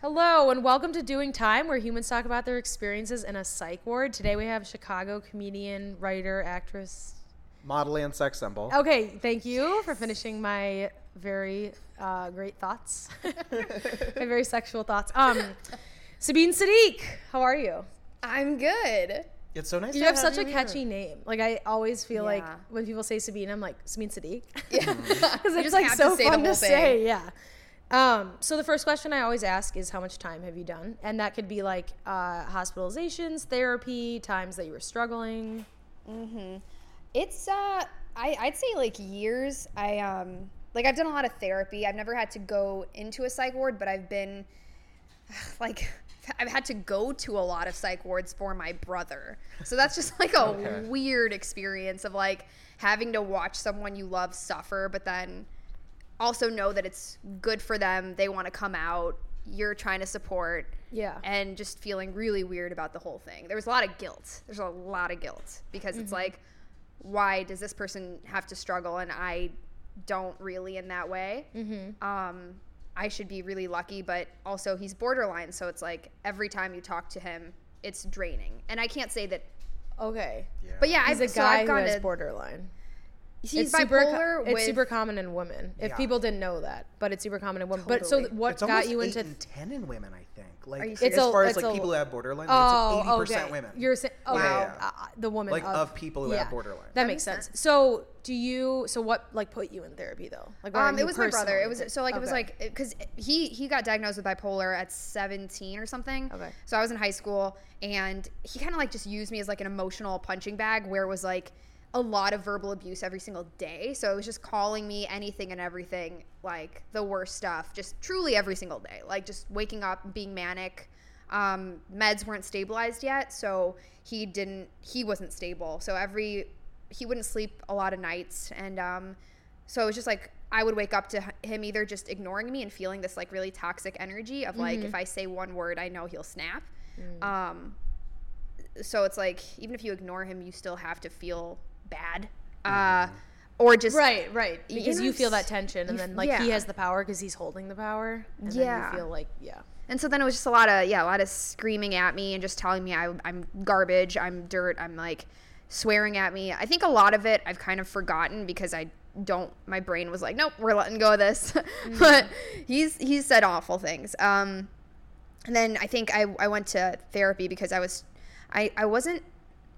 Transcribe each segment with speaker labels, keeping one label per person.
Speaker 1: Hello, and welcome to Doing Time, where humans talk about their experiences in a psych ward. Today we have Chicago comedian, writer, actress.
Speaker 2: Model and sex symbol.
Speaker 1: Okay, thank you for finishing my very uh, great thoughts, my very sexual thoughts. Um, Sabine Sadiq, how are you?
Speaker 3: I'm good.
Speaker 2: It's so nice.
Speaker 1: You
Speaker 2: to
Speaker 1: have such a
Speaker 2: here.
Speaker 1: catchy name. Like I always feel like
Speaker 3: Yeah.
Speaker 1: when people say Sabine, I'm like Sabine Sadiq
Speaker 3: Yeah.
Speaker 1: because
Speaker 3: You
Speaker 1: it's
Speaker 3: just
Speaker 1: like
Speaker 3: have
Speaker 1: so
Speaker 3: to say the
Speaker 1: fun to
Speaker 3: whole
Speaker 1: say. Yeah. Um, so the first question I always ask is how much time have you done, and that could be like uh, hospitalizations, therapy, times that you were struggling. Mm-hmm.
Speaker 3: It's uh I I'd say like years. I um like I've done a lot of therapy. I've never had to go into a psych ward, but I've been like I've had to go to a lot of psych wards for my brother. So that's just like a
Speaker 2: Okay.
Speaker 3: weird experience of like having to watch someone you love suffer, but then also know that it's good for them. They want to come out. You're trying to support.
Speaker 1: Yeah.
Speaker 3: and just feeling really weird about the whole thing. There was a lot of guilt. There's a lot of guilt because
Speaker 1: Mm-hmm.
Speaker 3: it's like, why does this person have to struggle and I don't really in that way? Mm-hmm. Um, I should be really lucky, but also he's borderline, so it's like every time you talk to him, it's draining. And I can't say that,
Speaker 1: Okay.
Speaker 2: Yeah.
Speaker 3: but yeah,
Speaker 1: He's
Speaker 3: I've,
Speaker 1: a
Speaker 3: so
Speaker 1: guy
Speaker 3: I've
Speaker 1: who
Speaker 3: gone
Speaker 1: has
Speaker 3: to.
Speaker 1: borderline.
Speaker 3: He's
Speaker 1: super co-
Speaker 3: bipolar
Speaker 1: it's
Speaker 3: with.
Speaker 1: super common in women. If
Speaker 2: Yeah.
Speaker 1: people didn't know that, but it's super common in women. But so
Speaker 3: Totally.
Speaker 1: th- what
Speaker 2: It's
Speaker 1: got
Speaker 2: almost
Speaker 1: you
Speaker 2: eight
Speaker 1: into?
Speaker 2: in ten in women, I think. Like
Speaker 3: you
Speaker 2: as?
Speaker 1: It's a-
Speaker 2: far as like
Speaker 1: a-
Speaker 2: people who have borderline,
Speaker 1: Oh,
Speaker 2: it's like eighty percent
Speaker 1: okay.
Speaker 2: women.
Speaker 1: You're saying, okay,
Speaker 2: Yeah.
Speaker 1: uh, the woman
Speaker 2: like
Speaker 1: of,
Speaker 2: of, people who
Speaker 1: yeah.
Speaker 2: have borderline.
Speaker 1: That
Speaker 3: That
Speaker 1: makes
Speaker 3: makes
Speaker 1: sense. So, do you? So, what like put you in therapy though? Like,
Speaker 3: Um, it was my brother. It was so like it was like because he he got diagnosed with bipolar at 17 or something.
Speaker 1: Okay.
Speaker 3: So I was in high school, and he kind of like just used me as like an emotional punching bag, where it was like a lot of verbal abuse every single day. So it was just calling me anything and everything, like the worst stuff, just truly every single day. Like just waking up, being manic. Um, meds weren't stabilized yet, so he didn't. He wasn't stable. So every he wouldn't sleep a lot of nights, and um, so it was just like I would wake up to him either just ignoring me and feeling this like really toxic energy of like if I say one word, I know he'll snap. Um, so it's like even if you ignore him, you still have to feel bad, uh, or just
Speaker 1: right, right,
Speaker 3: You
Speaker 1: because
Speaker 3: know,
Speaker 1: you feel that tension, and then
Speaker 3: f-
Speaker 1: like he has the power because he's holding the power. And
Speaker 3: Yeah.
Speaker 1: then you feel like yeah.
Speaker 3: And so then it was just a lot of yeah, a lot of screaming at me and just telling me I, I'm garbage, I'm dirt, I'm like swearing at me. I think a lot of it I've kind of forgotten because I don't. My brain was like, nope, we're letting go of this. but he's he's said awful things. Um, and then I think I I went to therapy because I was I I wasn't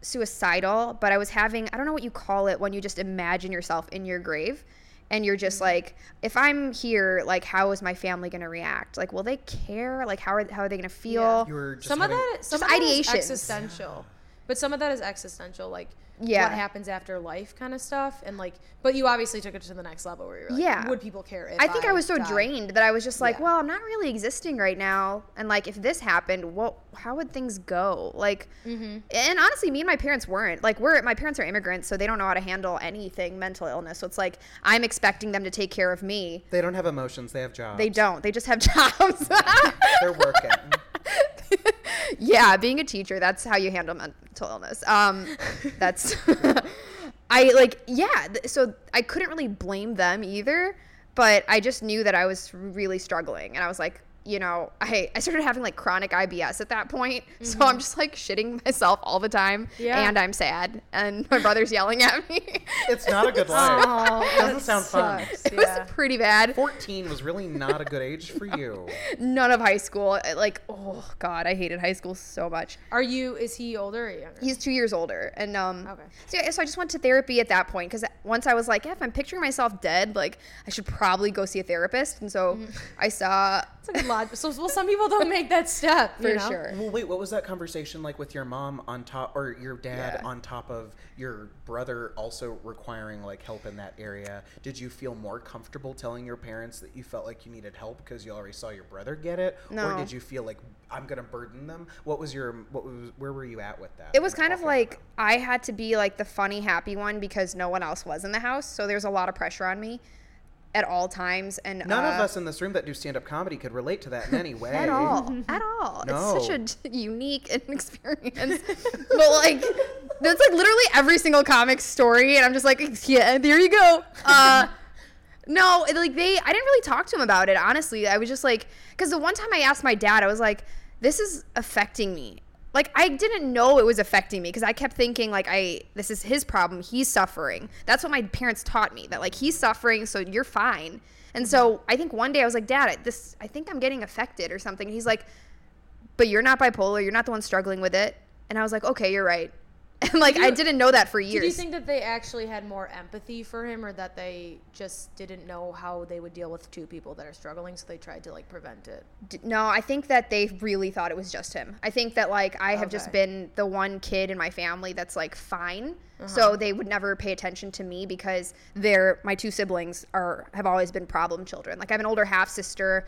Speaker 3: suicidal, but I was having I don't know what you call it when you just imagine yourself in your grave and you're just mm-hmm. like if I'm here like how is my family going to react? Like will they care? Like how are how are they going to feel?
Speaker 2: You were just
Speaker 1: some
Speaker 2: having,
Speaker 1: of that, some
Speaker 3: just
Speaker 1: of that is
Speaker 3: ideations.
Speaker 1: existential, but some of that is existential, like
Speaker 3: Yeah.
Speaker 1: what happens after life kind of stuff, and like. But you obviously took it to the next level where you're like,
Speaker 3: Yeah.
Speaker 1: would people care if
Speaker 3: I think I was so
Speaker 1: died?
Speaker 3: drained that I was just like,
Speaker 1: Yeah.
Speaker 3: well, I'm not really existing right now, and like if this happened, what? How would things go? Like,
Speaker 1: Mm-hmm.
Speaker 3: and honestly, me and my parents weren't like we're my parents are immigrants, so they don't know how to handle anything mental illness. So it's like I'm expecting them to take care of me.
Speaker 2: They don't have emotions. They have jobs.
Speaker 3: They don't. They just have jobs.
Speaker 2: They're working.
Speaker 3: yeah, being a teacher, that's how you handle mental illness. Um, that's I like yeah. th- So I couldn't really blame them either, but I just knew that I was really struggling, and I was like, you know, I I started having like chronic IBS at that point, so I'm just like shitting myself all the time,
Speaker 1: Yeah.
Speaker 3: and I'm sad, and my brother's yelling at me.
Speaker 2: it's not a good life.
Speaker 1: Oh,
Speaker 2: Doesn't
Speaker 1: that
Speaker 2: sound fun.
Speaker 3: it
Speaker 1: yeah.
Speaker 3: was pretty bad.
Speaker 2: Fourteen was really not a good age for you.
Speaker 3: None of high school, uh, like oh god, I hated high school so much.
Speaker 1: Are you? Is he older or younger?
Speaker 3: He's two years older, and um,
Speaker 1: Okay.
Speaker 3: so, yeah, so I just went to therapy at that point because once I was like, yeah, if I'm picturing myself dead, like I should probably go see a therapist, and so
Speaker 1: Mm-hmm.
Speaker 3: I saw
Speaker 1: It's a good lot. So, well, some people don't make that step you
Speaker 3: for
Speaker 1: know?
Speaker 3: sure.
Speaker 2: Well, wait. What was that conversation like with your mom on top, or your dad
Speaker 3: Yeah.
Speaker 2: on top of your brother also requiring like help in that area? Did you feel more comfortable telling your parents that you felt like you needed help because you already saw your brother get it, or did you feel like I'm gonna burden them? What was your what was where were you at with that?
Speaker 3: It was kind of like I had to be like the funny, happy one because no one else was in the house, so there's a lot of pressure on me at all times, and?
Speaker 2: None of
Speaker 3: uh,
Speaker 2: us in this room that do stand up comedy could relate to that in any way.
Speaker 3: at all at all No. it's such a unique experience but like that's like literally every single comic story and i'm just like yeah there you go uh No, like they, I didn't really talk to him about it. Honestly, I was just like, because the one time I asked my dad, I was like, "This is affecting me." Like I didn't know it was affecting me because I kept thinking like I, this is his problem. He's suffering. That's what my parents taught me. That like he's suffering, so you're fine. And so I think one day I was like, "Dad, this, I think I'm getting affected or something." And he's like, "But you're not bipolar. You're not the one struggling with it." And I was like, "Okay, you're right." And like I didn't know that for years.
Speaker 1: Do you think that they actually had more empathy for him, or that they just didn't know how they would deal with two people that are struggling, so they tried to like prevent it?
Speaker 3: D- No, I think that they really thought it was just him. I think that like I have just been the one kid in my family that's like fine.
Speaker 1: Uh-huh.
Speaker 3: So they would never pay attention to me because they're my two siblings are have always been problem children. Like I have an older half sister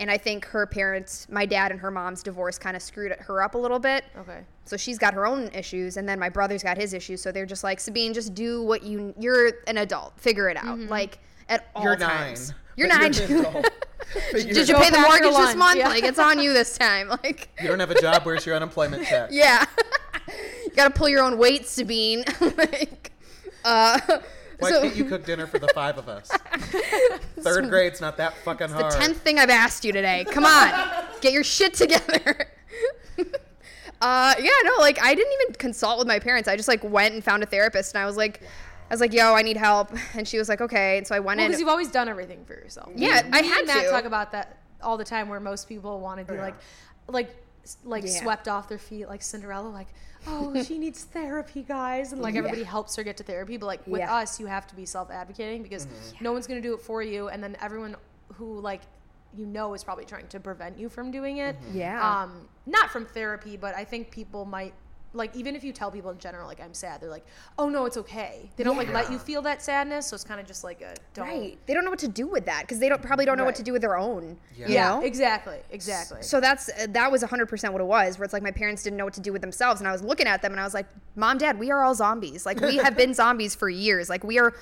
Speaker 3: and I think her parents, my dad and her mom's divorce kind of screwed her up a little bit.
Speaker 1: Okay.
Speaker 3: So she's got her own issues and then my brother's got his issues. So they're just like, "Sabine, just do what you you're an adult. Figure it out."
Speaker 1: Mm-hmm.
Speaker 3: Like at all
Speaker 2: You're
Speaker 3: times.
Speaker 2: nine.
Speaker 3: You're
Speaker 2: but
Speaker 3: nine.
Speaker 2: an adult. Figure
Speaker 3: Did you pay the
Speaker 1: Go pack your
Speaker 3: mortgage this month?
Speaker 1: yeah.
Speaker 3: Like it's on you this time. Like
Speaker 2: You don't have a job. Where's your unemployment check?
Speaker 3: yeah. you got to pull your own weight, Sabine. like uh
Speaker 2: Why
Speaker 3: so
Speaker 2: can't you cook dinner for the five of us? Third grade's not that fucking hard.
Speaker 3: the 10th thing I've asked you today. Come on. Get your shit together. uh yeah, no, like I didn't even consult with my parents. I just like went and found a therapist and I was like I was like, "Yo, I need help." And she was like, "Okay." And so I went
Speaker 1: Well,
Speaker 3: in.
Speaker 1: because you've always done everything for yourself.
Speaker 3: Yeah,
Speaker 1: Me-
Speaker 3: I
Speaker 1: me
Speaker 3: had
Speaker 1: Matt
Speaker 3: to.
Speaker 1: talk about that all the time, where most people want to be
Speaker 2: Yeah.
Speaker 1: like, like, s- like
Speaker 3: Yeah.
Speaker 1: swept off their feet, like Cinderella, like, oh, she needs therapy, guys, and like
Speaker 3: Yeah.
Speaker 1: everybody helps her get to therapy. But like with
Speaker 3: Yeah.
Speaker 1: us, you have to be self-advocating because no one's gonna do it for you, and then everyone who like you know is probably trying to prevent you from doing it.
Speaker 3: Yeah.
Speaker 1: Um, not from therapy, but I think people might. Like even if you tell people in general, like I'm sad, they're like, "Oh no, it's okay." They don't like let you feel that sadness, so it's kind of just like a don't.
Speaker 3: right. They don't know what to do with that because they don't probably don't know what to do with their own.
Speaker 2: Yeah.
Speaker 3: You
Speaker 1: Yeah, exactly, exactly.
Speaker 3: So that's uh, that was 100% what it was where it's like my parents didn't know what to do with themselves and I was looking at them and I was like, "Mom, Dad, we are all zombies. Like we have been zombies for years. Like we are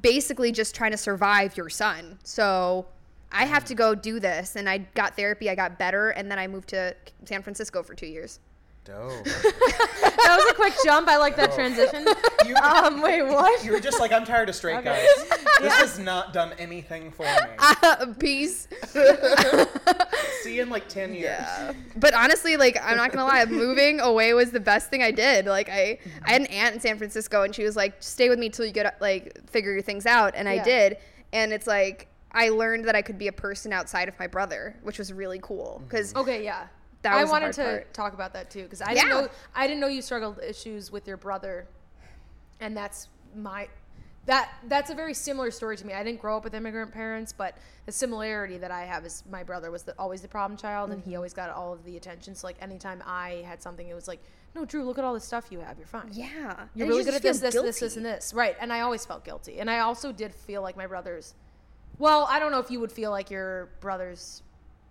Speaker 3: basically just trying to survive your son." So I have to go do this and I got therapy, I got better and then I moved to San Francisco for 2 years.
Speaker 2: Dope.
Speaker 1: that was a quick jump. I like that transition.
Speaker 2: You,
Speaker 1: Um, wait, what?
Speaker 2: you were just like, I'm tired of straight
Speaker 1: Okay.
Speaker 2: guys. This has not done anything for me.
Speaker 3: Peace.
Speaker 2: See you in like 10 years.
Speaker 3: Yeah. But honestly, like I'm not gonna lie, moving away was the best thing I did. Like I, I had an aunt in San Francisco, and she was like, "Stay with me till you get like figure your things out," and I
Speaker 1: Yeah.
Speaker 3: did. And it's like I learned that I could be a person outside of my brother, which was really cool because
Speaker 1: Okay, yeah.
Speaker 3: That
Speaker 1: I wanted to
Speaker 3: part.
Speaker 1: talk about that too because I
Speaker 3: Yeah.
Speaker 1: didn't know I didn't know you struggled issues with your brother, and that's my that that's a very similar story to me. I didn't grow up with immigrant parents, but the similarity that I have is my brother was the, always the problem child, and he
Speaker 3: Mm-hmm.
Speaker 1: always got all of the attention. So like anytime I had something, it was like, no, Drew, look at all the stuff you have. You're fine.
Speaker 3: yeah,
Speaker 1: You're
Speaker 3: And you
Speaker 1: really good at this, this, this, this, and this. Right. And I always felt guilty. And I also did feel like my brothers. Well, I don't know if you would feel like your brother's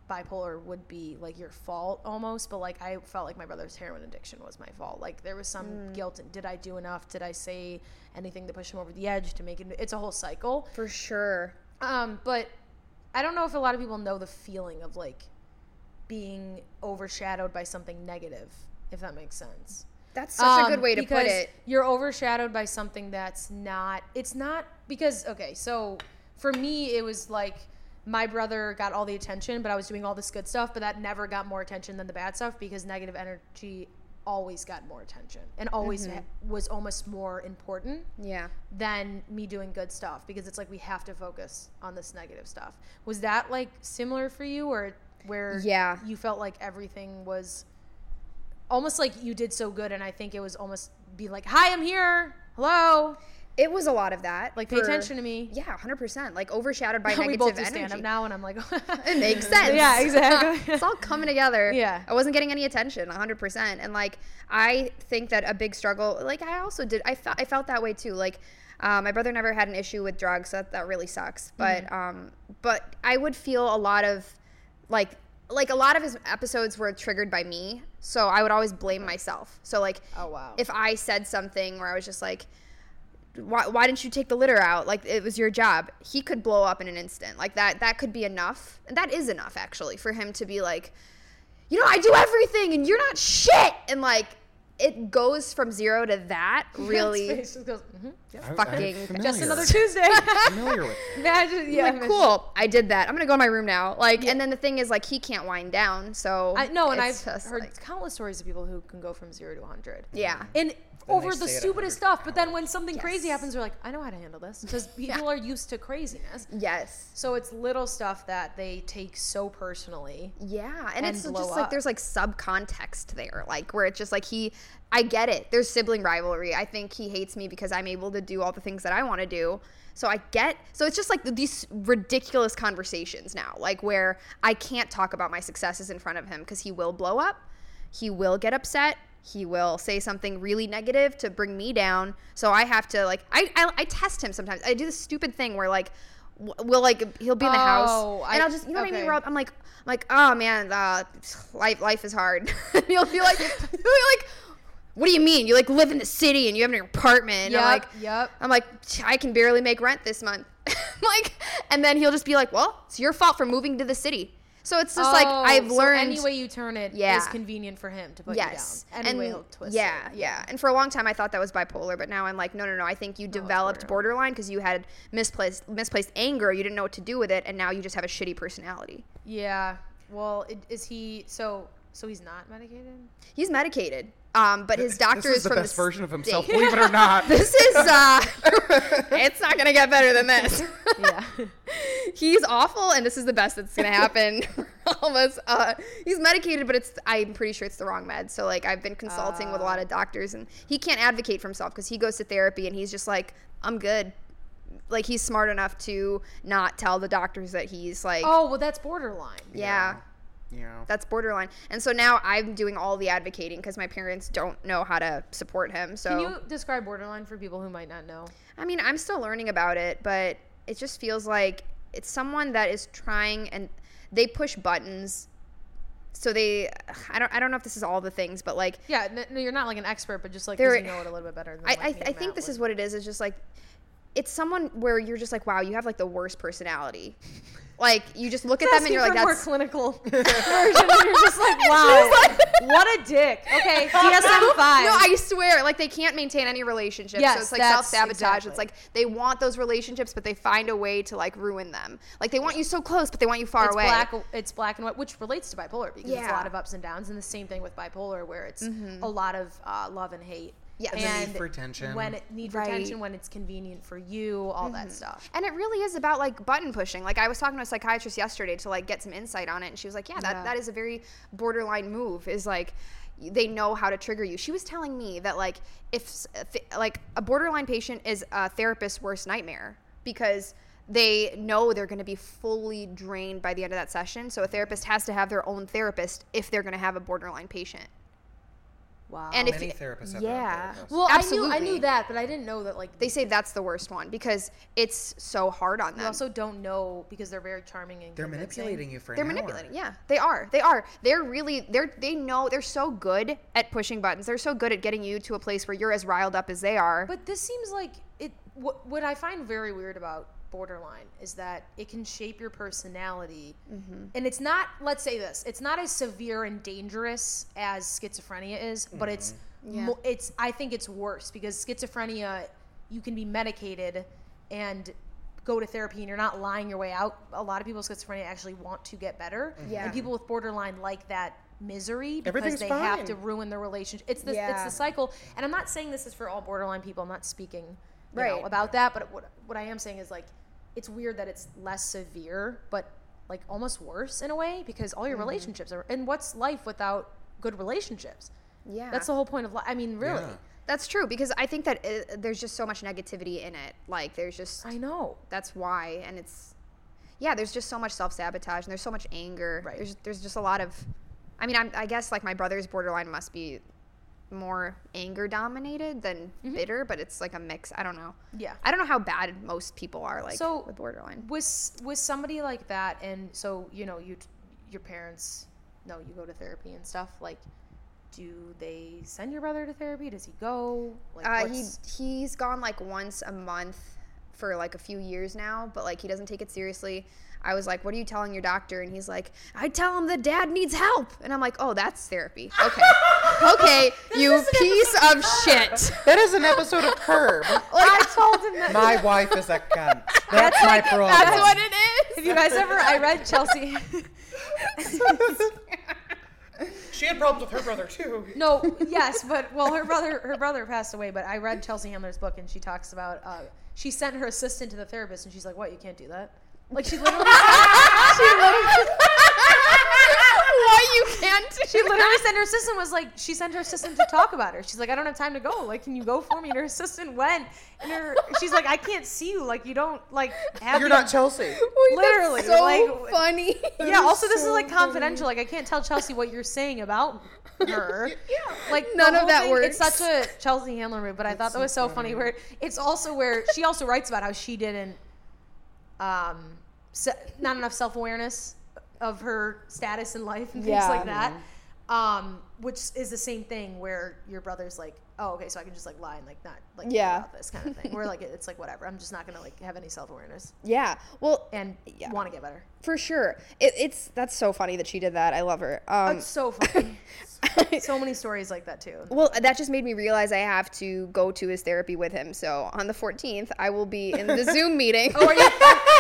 Speaker 1: bipolar would be like your fault almost, but like I felt like my brother's heroin addiction was my fault. Like there was some
Speaker 3: Mm.
Speaker 1: guilt. In, did I do enough? Did I say anything to push him over the edge to make it? It's a whole cycle.
Speaker 3: for sure.
Speaker 1: Um, but I don't know if a lot of people know the feeling of like being overshadowed by something negative, if that makes sense.
Speaker 3: That's such a
Speaker 1: Um,
Speaker 3: good way to put it.
Speaker 1: You're overshadowed by something that's not. It's not because okay. So for me, it was like my brother got all the attention, but I was doing all this good stuff, but that never got more attention than the bad stuff because negative energy always got more attention and always
Speaker 3: Mm-hmm.
Speaker 1: was almost more important
Speaker 3: Yeah.
Speaker 1: than me doing good stuff because it's like we have to focus on this negative stuff. Was that like similar for you or where
Speaker 3: Yeah.
Speaker 1: you felt like everything was almost like you did so good and I think it was almost be like, "Hi, I'm here. Hello."
Speaker 3: It was a lot of that.
Speaker 1: Like pay
Speaker 3: for-
Speaker 1: attention to me.
Speaker 3: Yeah, hundred percent. Like overshadowed by negative we
Speaker 1: both do
Speaker 3: energy.
Speaker 1: stand up now and I'm like
Speaker 3: It makes sense.
Speaker 1: Yeah, exactly.
Speaker 3: it's all coming together.
Speaker 1: Yeah.
Speaker 3: I wasn't getting any attention, 100%. And like, I think that a big struggle, like, I also did, I felt, I felt that way too. Like, um, my brother never had an issue with drugs. So that, that really sucks. But, um, but I would feel a lot of, like, like a lot of his episodes were triggered by me. So I would always blame myself. So like,
Speaker 1: Oh wow.
Speaker 3: if I said something where I was just like, why, why didn't you take the litter out? Like it was your job. He could blow up in an instant. Like that that could be enough. And that is enough actually for him to be like, you know, I do everything and you're not shit. And like it goes from zero to that really
Speaker 1: just goes, "Mhm, yeah."
Speaker 2: I-
Speaker 3: fucking-
Speaker 1: Just another Tuesday.
Speaker 2: familiar with it.
Speaker 1: Imagine, yeah.
Speaker 3: like, cool i did that i'm gonna go to my room now like and then the thing is like he can't wind down so
Speaker 1: I know, and I've heard
Speaker 3: like-
Speaker 1: countless stories of people who can go from zero to 100.
Speaker 3: yeah
Speaker 1: And
Speaker 2: they
Speaker 1: over the stupidest stuff, but then when something crazy happens, they're like, I know how to handle this. Because people are used to craziness.
Speaker 3: yes
Speaker 1: So it's little stuff that they take so personally.
Speaker 3: Yeah, and,
Speaker 1: and
Speaker 3: it's just like there's like subcontext there, like where it's just like he, I get it. There's sibling rivalry. I think he hates me because I'm able to do all the things that I want to do. So I get. So it's just like these ridiculous conversations now, like where I can't talk about my successes in front of him because he will blow up. He will get upset. He will say something really negative to bring me down. So I have to like I I, I test him sometimes. I do this stupid thing where like we'll like he'll be in the house
Speaker 1: Oh,
Speaker 3: and
Speaker 1: I-
Speaker 3: I'll just you know what I mean.
Speaker 1: okay.
Speaker 3: I'll- I'm like I'm like oh man, uh, life life is hard. and he'll be like he'll be like. What do you mean? You like live in the city and you have an apartment? And I'm like,
Speaker 1: yep.
Speaker 3: I'm like, I can barely make rent this month. like, and then he'll just be like, well, it's your fault for moving to the city. So it's just like
Speaker 1: Oh,
Speaker 3: I've
Speaker 1: so
Speaker 3: learned.
Speaker 1: any way you turn it is
Speaker 3: Yeah.
Speaker 1: is convenient for him to put
Speaker 3: yes,
Speaker 1: you down. Any
Speaker 3: and
Speaker 1: way he'll twist
Speaker 3: yeah,
Speaker 1: it.
Speaker 3: yeah. yeah. And for a long time, I thought that was bipolar, but now I'm like, no, no, no. I think you oh, developed borderline because you had misplaced misplaced anger. You didn't know what to do with it, and now you just have a shitty personality.
Speaker 1: Yeah. Well, is he so? So he's not medicated.
Speaker 3: He's medicated, um, but his doctor
Speaker 2: this
Speaker 3: is
Speaker 2: is the
Speaker 3: from
Speaker 2: best
Speaker 3: the
Speaker 2: version of himself, believe it or not.
Speaker 3: this is uh, it's not gonna get better than this.
Speaker 1: Yeah.
Speaker 3: he's awful, and this is the best that's gonna happen for all of us. Uh, he's medicated, but it's I'm pretty sure it's the wrong med. So like I've been consulting with a lot of doctors, and he can't advocate for himself because he goes to therapy and he's just like I'm good. Like he's smart enough to not tell the doctors that he's like
Speaker 1: oh well, that's borderline.
Speaker 3: yeah.
Speaker 2: Yeah.
Speaker 3: That's borderline, and so now I'm doing all the advocating because my parents don't know how to support him. So
Speaker 1: Can you describe borderline for people who might not know?
Speaker 3: I mean, I'm still learning about it, but it just feels like it's someone that is trying and they push buttons. So they, I don't, I don't know if this is all the things, but like,
Speaker 1: Yeah, no, you're not like an expert, but just like you know it a little bit better than
Speaker 3: I,
Speaker 1: like,
Speaker 3: I,
Speaker 1: me
Speaker 3: I think this
Speaker 1: would.
Speaker 3: is what it is. Is just like, it's someone where you're just like, wow, you have like the worst personality. Like you just look at them and you're like, that's
Speaker 1: more clinical version, and you're just like, wow, what a dick. Okay, DSM five.
Speaker 3: No, I swear, like they can't maintain any relationships. so
Speaker 1: Yes,
Speaker 3: it's like
Speaker 1: that's-
Speaker 3: self sabotage. It's like they want those relationships, but they find a way to like ruin them. Like they want you so close, but they want you far
Speaker 1: it's
Speaker 3: away.
Speaker 1: black. It's black and white, which relates to bipolar because it's a
Speaker 3: Mm-hmm.
Speaker 1: lot of ups and downs, and the same thing with bipolar, where it's a lot of uh, love and hate.
Speaker 3: Yes.
Speaker 2: And the need for attention.
Speaker 1: When it need for
Speaker 3: Right. Mm-hmm.
Speaker 1: attention, when it's convenient for you, all that stuff.
Speaker 3: And it really is about like button pushing. Like I was talking to a psychiatrist yesterday to like get some insight on it, and she was like, "Yeah, that,
Speaker 1: Yeah.
Speaker 3: that is a very borderline move. Is like they know how to trigger you." She was telling me that like if s- if- like a borderline patient is a therapist's worst nightmare because they know they're going to be fully drained by the end of that session. So a therapist has to have their own therapist if they're going to have a borderline patient.
Speaker 1: Wow.
Speaker 3: And if
Speaker 2: Many
Speaker 3: it-
Speaker 2: therapists have
Speaker 3: yeah.
Speaker 2: therapists.
Speaker 1: well, I knew I knew that, but I didn't know that like
Speaker 3: They say that's the worst one because it's so hard on them.
Speaker 1: you also don't know because they're very charming and
Speaker 2: They're
Speaker 1: convincing.
Speaker 2: manipulating you for an
Speaker 3: They're
Speaker 2: hour.
Speaker 3: manipulating. Yeah, they are. They are. They're really. They're. They know. They're so good at pushing buttons. They're so good at getting you to a place where you're as riled up as they are.
Speaker 1: But this seems like it. What, what I find very weird about borderline is that it can shape your personality,
Speaker 3: Mm-hmm.
Speaker 1: and it's not. Let's say this: it's not as severe and dangerous as schizophrenia is, but it's.
Speaker 3: Mm-hmm. Yeah.
Speaker 1: Mo- it's. I think it's worse because schizophrenia, you can be medicated, and go to therapy and you're not lying your way out. A lot of people with schizophrenia actually want to get better.
Speaker 3: Yeah.
Speaker 1: And people with borderline like that misery because
Speaker 2: Everything's
Speaker 1: they have to ruin their relationship. It's the it's
Speaker 3: Yeah.
Speaker 1: the cycle. And I'm not saying this is for all borderline people. I'm not speaking you know,
Speaker 3: Right.
Speaker 1: about that, but what what I am saying is like it's weird that it's less severe, but like almost worse in a way because all
Speaker 3: Mm-hmm.
Speaker 1: your relationships are and what's life without good relationships?
Speaker 3: yeah,
Speaker 1: That's the whole point of life. I mean, really.
Speaker 2: Yeah.
Speaker 3: That's true because I think that uh there's just so much negativity in it. Like there's just
Speaker 1: I know.
Speaker 3: that's why, and it's yeah. There's just so much self sabotage and there's so much anger.
Speaker 1: Right.
Speaker 3: There's there's just a lot of. I mean, I'm, I guess like my brother's borderline must be more anger dominated than bitter, but it's like a mix. I don't know.
Speaker 1: Mm-hmm. Yeah.
Speaker 3: I don't know how bad most people are like
Speaker 1: So,
Speaker 3: with borderline.
Speaker 1: Was was somebody like that and so, you know, you your parents know you go to therapy and stuff like do they send your brother to therapy? Does he go? Like
Speaker 3: Uh, he he's gone like once a month for like a few years now, but like he doesn't take it seriously. I was like, "What are you telling your doctor?" And he's like, "I tell him that dad needs help." And I'm like, "Oh, that's therapy." Okay, okay, you piece of shit.
Speaker 2: That is an episode of Curb.
Speaker 1: I told him that.
Speaker 2: my wife is a cunt. That's my problem.
Speaker 3: That's what it is.
Speaker 1: If you guys ever, I read Chelsea.
Speaker 2: She had problems with her brother too.
Speaker 1: No, yes, but well, her brother, her brother passed away. But I read Chelsea Handler's book, and she talks about uh, she sent her assistant to the therapist, and she's like, "What? You can't do that." Like she literally, she literally,
Speaker 3: Why you can't?
Speaker 1: she literally sent her assistant was like, she sent her assistant to talk about her. She's like, I don't have time to go. Like, can you go for me? And her assistant went, and her, she's like, I can't see you. Like, you don't like have.
Speaker 2: You're
Speaker 1: the-
Speaker 2: not Chelsea.
Speaker 3: Wait,
Speaker 1: Literally,
Speaker 3: that's so
Speaker 1: like-
Speaker 3: funny.
Speaker 1: Yeah. Also, this is like confidential. Like, I can't tell Chelsea what you're saying about her. Yeah. Like
Speaker 3: None of that
Speaker 1: thing- It's such a Chelsea Handler move, but I thought that was so funny. Where it's also where she also writes about how she didn't, um, not enough self awareness of her status in life and things
Speaker 3: Yeah.
Speaker 1: like that. Um, which is the same thing where your brother's like, oh, okay, so I can just like lie and like not like
Speaker 3: Yeah.
Speaker 1: about this kind of thing. Where like it's like whatever, I'm just not gonna like have any self awareness
Speaker 3: Yeah. Well,
Speaker 1: and
Speaker 3: Yeah.
Speaker 1: want to get better.
Speaker 3: for sure. It, it's that's so funny that she did that. I love her. Um,
Speaker 1: That's so funny. so many stories like that too.
Speaker 3: well, that just made me realize I have to go to his therapy with him. So on the 14th, I will be in the Zoom meeting.
Speaker 1: Oh, are you?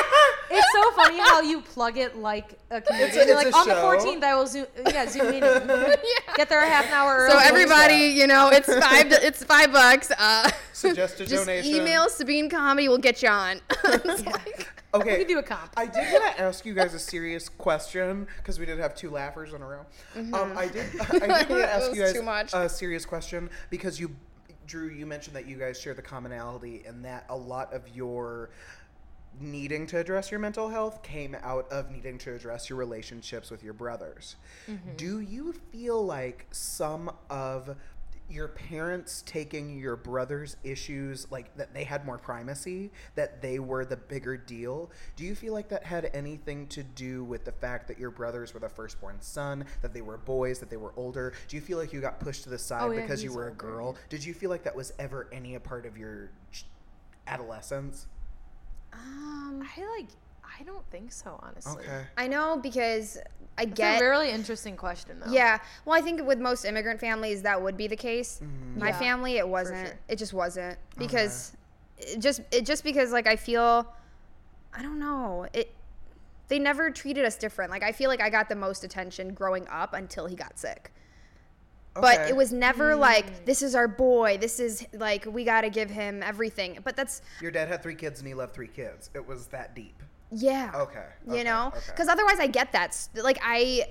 Speaker 1: it's so funny how you plug it like a comedian.
Speaker 2: It's a-
Speaker 1: You're
Speaker 2: it's
Speaker 1: like
Speaker 2: a
Speaker 1: on the 14th, I will zoom. Yeah, zoom meeting. Get there a half an hour. Early.
Speaker 3: So
Speaker 1: early.
Speaker 3: everybody, you know, it's five. it's five bucks. Uh,
Speaker 2: Suggest a
Speaker 3: just
Speaker 2: donation.
Speaker 3: email Sabine Comedy. We'll get you on. It's like-
Speaker 2: Okay.
Speaker 1: we could do a comp.
Speaker 2: I did want to ask you guys a serious question because we did have two laughers in a row. Um, I did. I did want to
Speaker 3: That
Speaker 2: ask
Speaker 3: was
Speaker 2: you guys
Speaker 3: too much.
Speaker 2: a serious question because you, Drew, you mentioned that you guys share the commonality and that a lot of your needing to address your mental health came out of needing to address your relationships with your brothers. Mm-hmm. Do you feel like some of your parents taking your brother's issues like that they had more primacy that they were the bigger deal? Do you feel like that had anything to do with the fact that your brothers were the firstborn son that they were boys that they were older? Do you feel like you got pushed to the side
Speaker 1: Oh, yeah,
Speaker 2: because you were a girl? Did you feel like that was ever any a part of your adolescence
Speaker 3: um,
Speaker 1: I like. I don't think so, honestly.
Speaker 2: okay
Speaker 3: I know because I
Speaker 1: It's
Speaker 3: get.
Speaker 1: a really interesting question, though.
Speaker 3: Yeah. Well, I think with most immigrant families, that would be the case. My
Speaker 1: Yeah,
Speaker 3: family, it wasn't.
Speaker 1: sure.
Speaker 3: It just wasn't because it just it just because like I feel, I don't know it. They never treated us different. Like I feel like I got the most attention growing up until he got sick. But
Speaker 2: Okay.
Speaker 3: it was never hmm. like this is our boy. This is like we got to give him everything. But that's
Speaker 2: your dad had three kids and he loved three kids it was that deep
Speaker 3: yeah.
Speaker 2: Okay,
Speaker 3: You
Speaker 2: okay,
Speaker 3: know,
Speaker 2: okay.
Speaker 3: because otherwise I get that. Like I,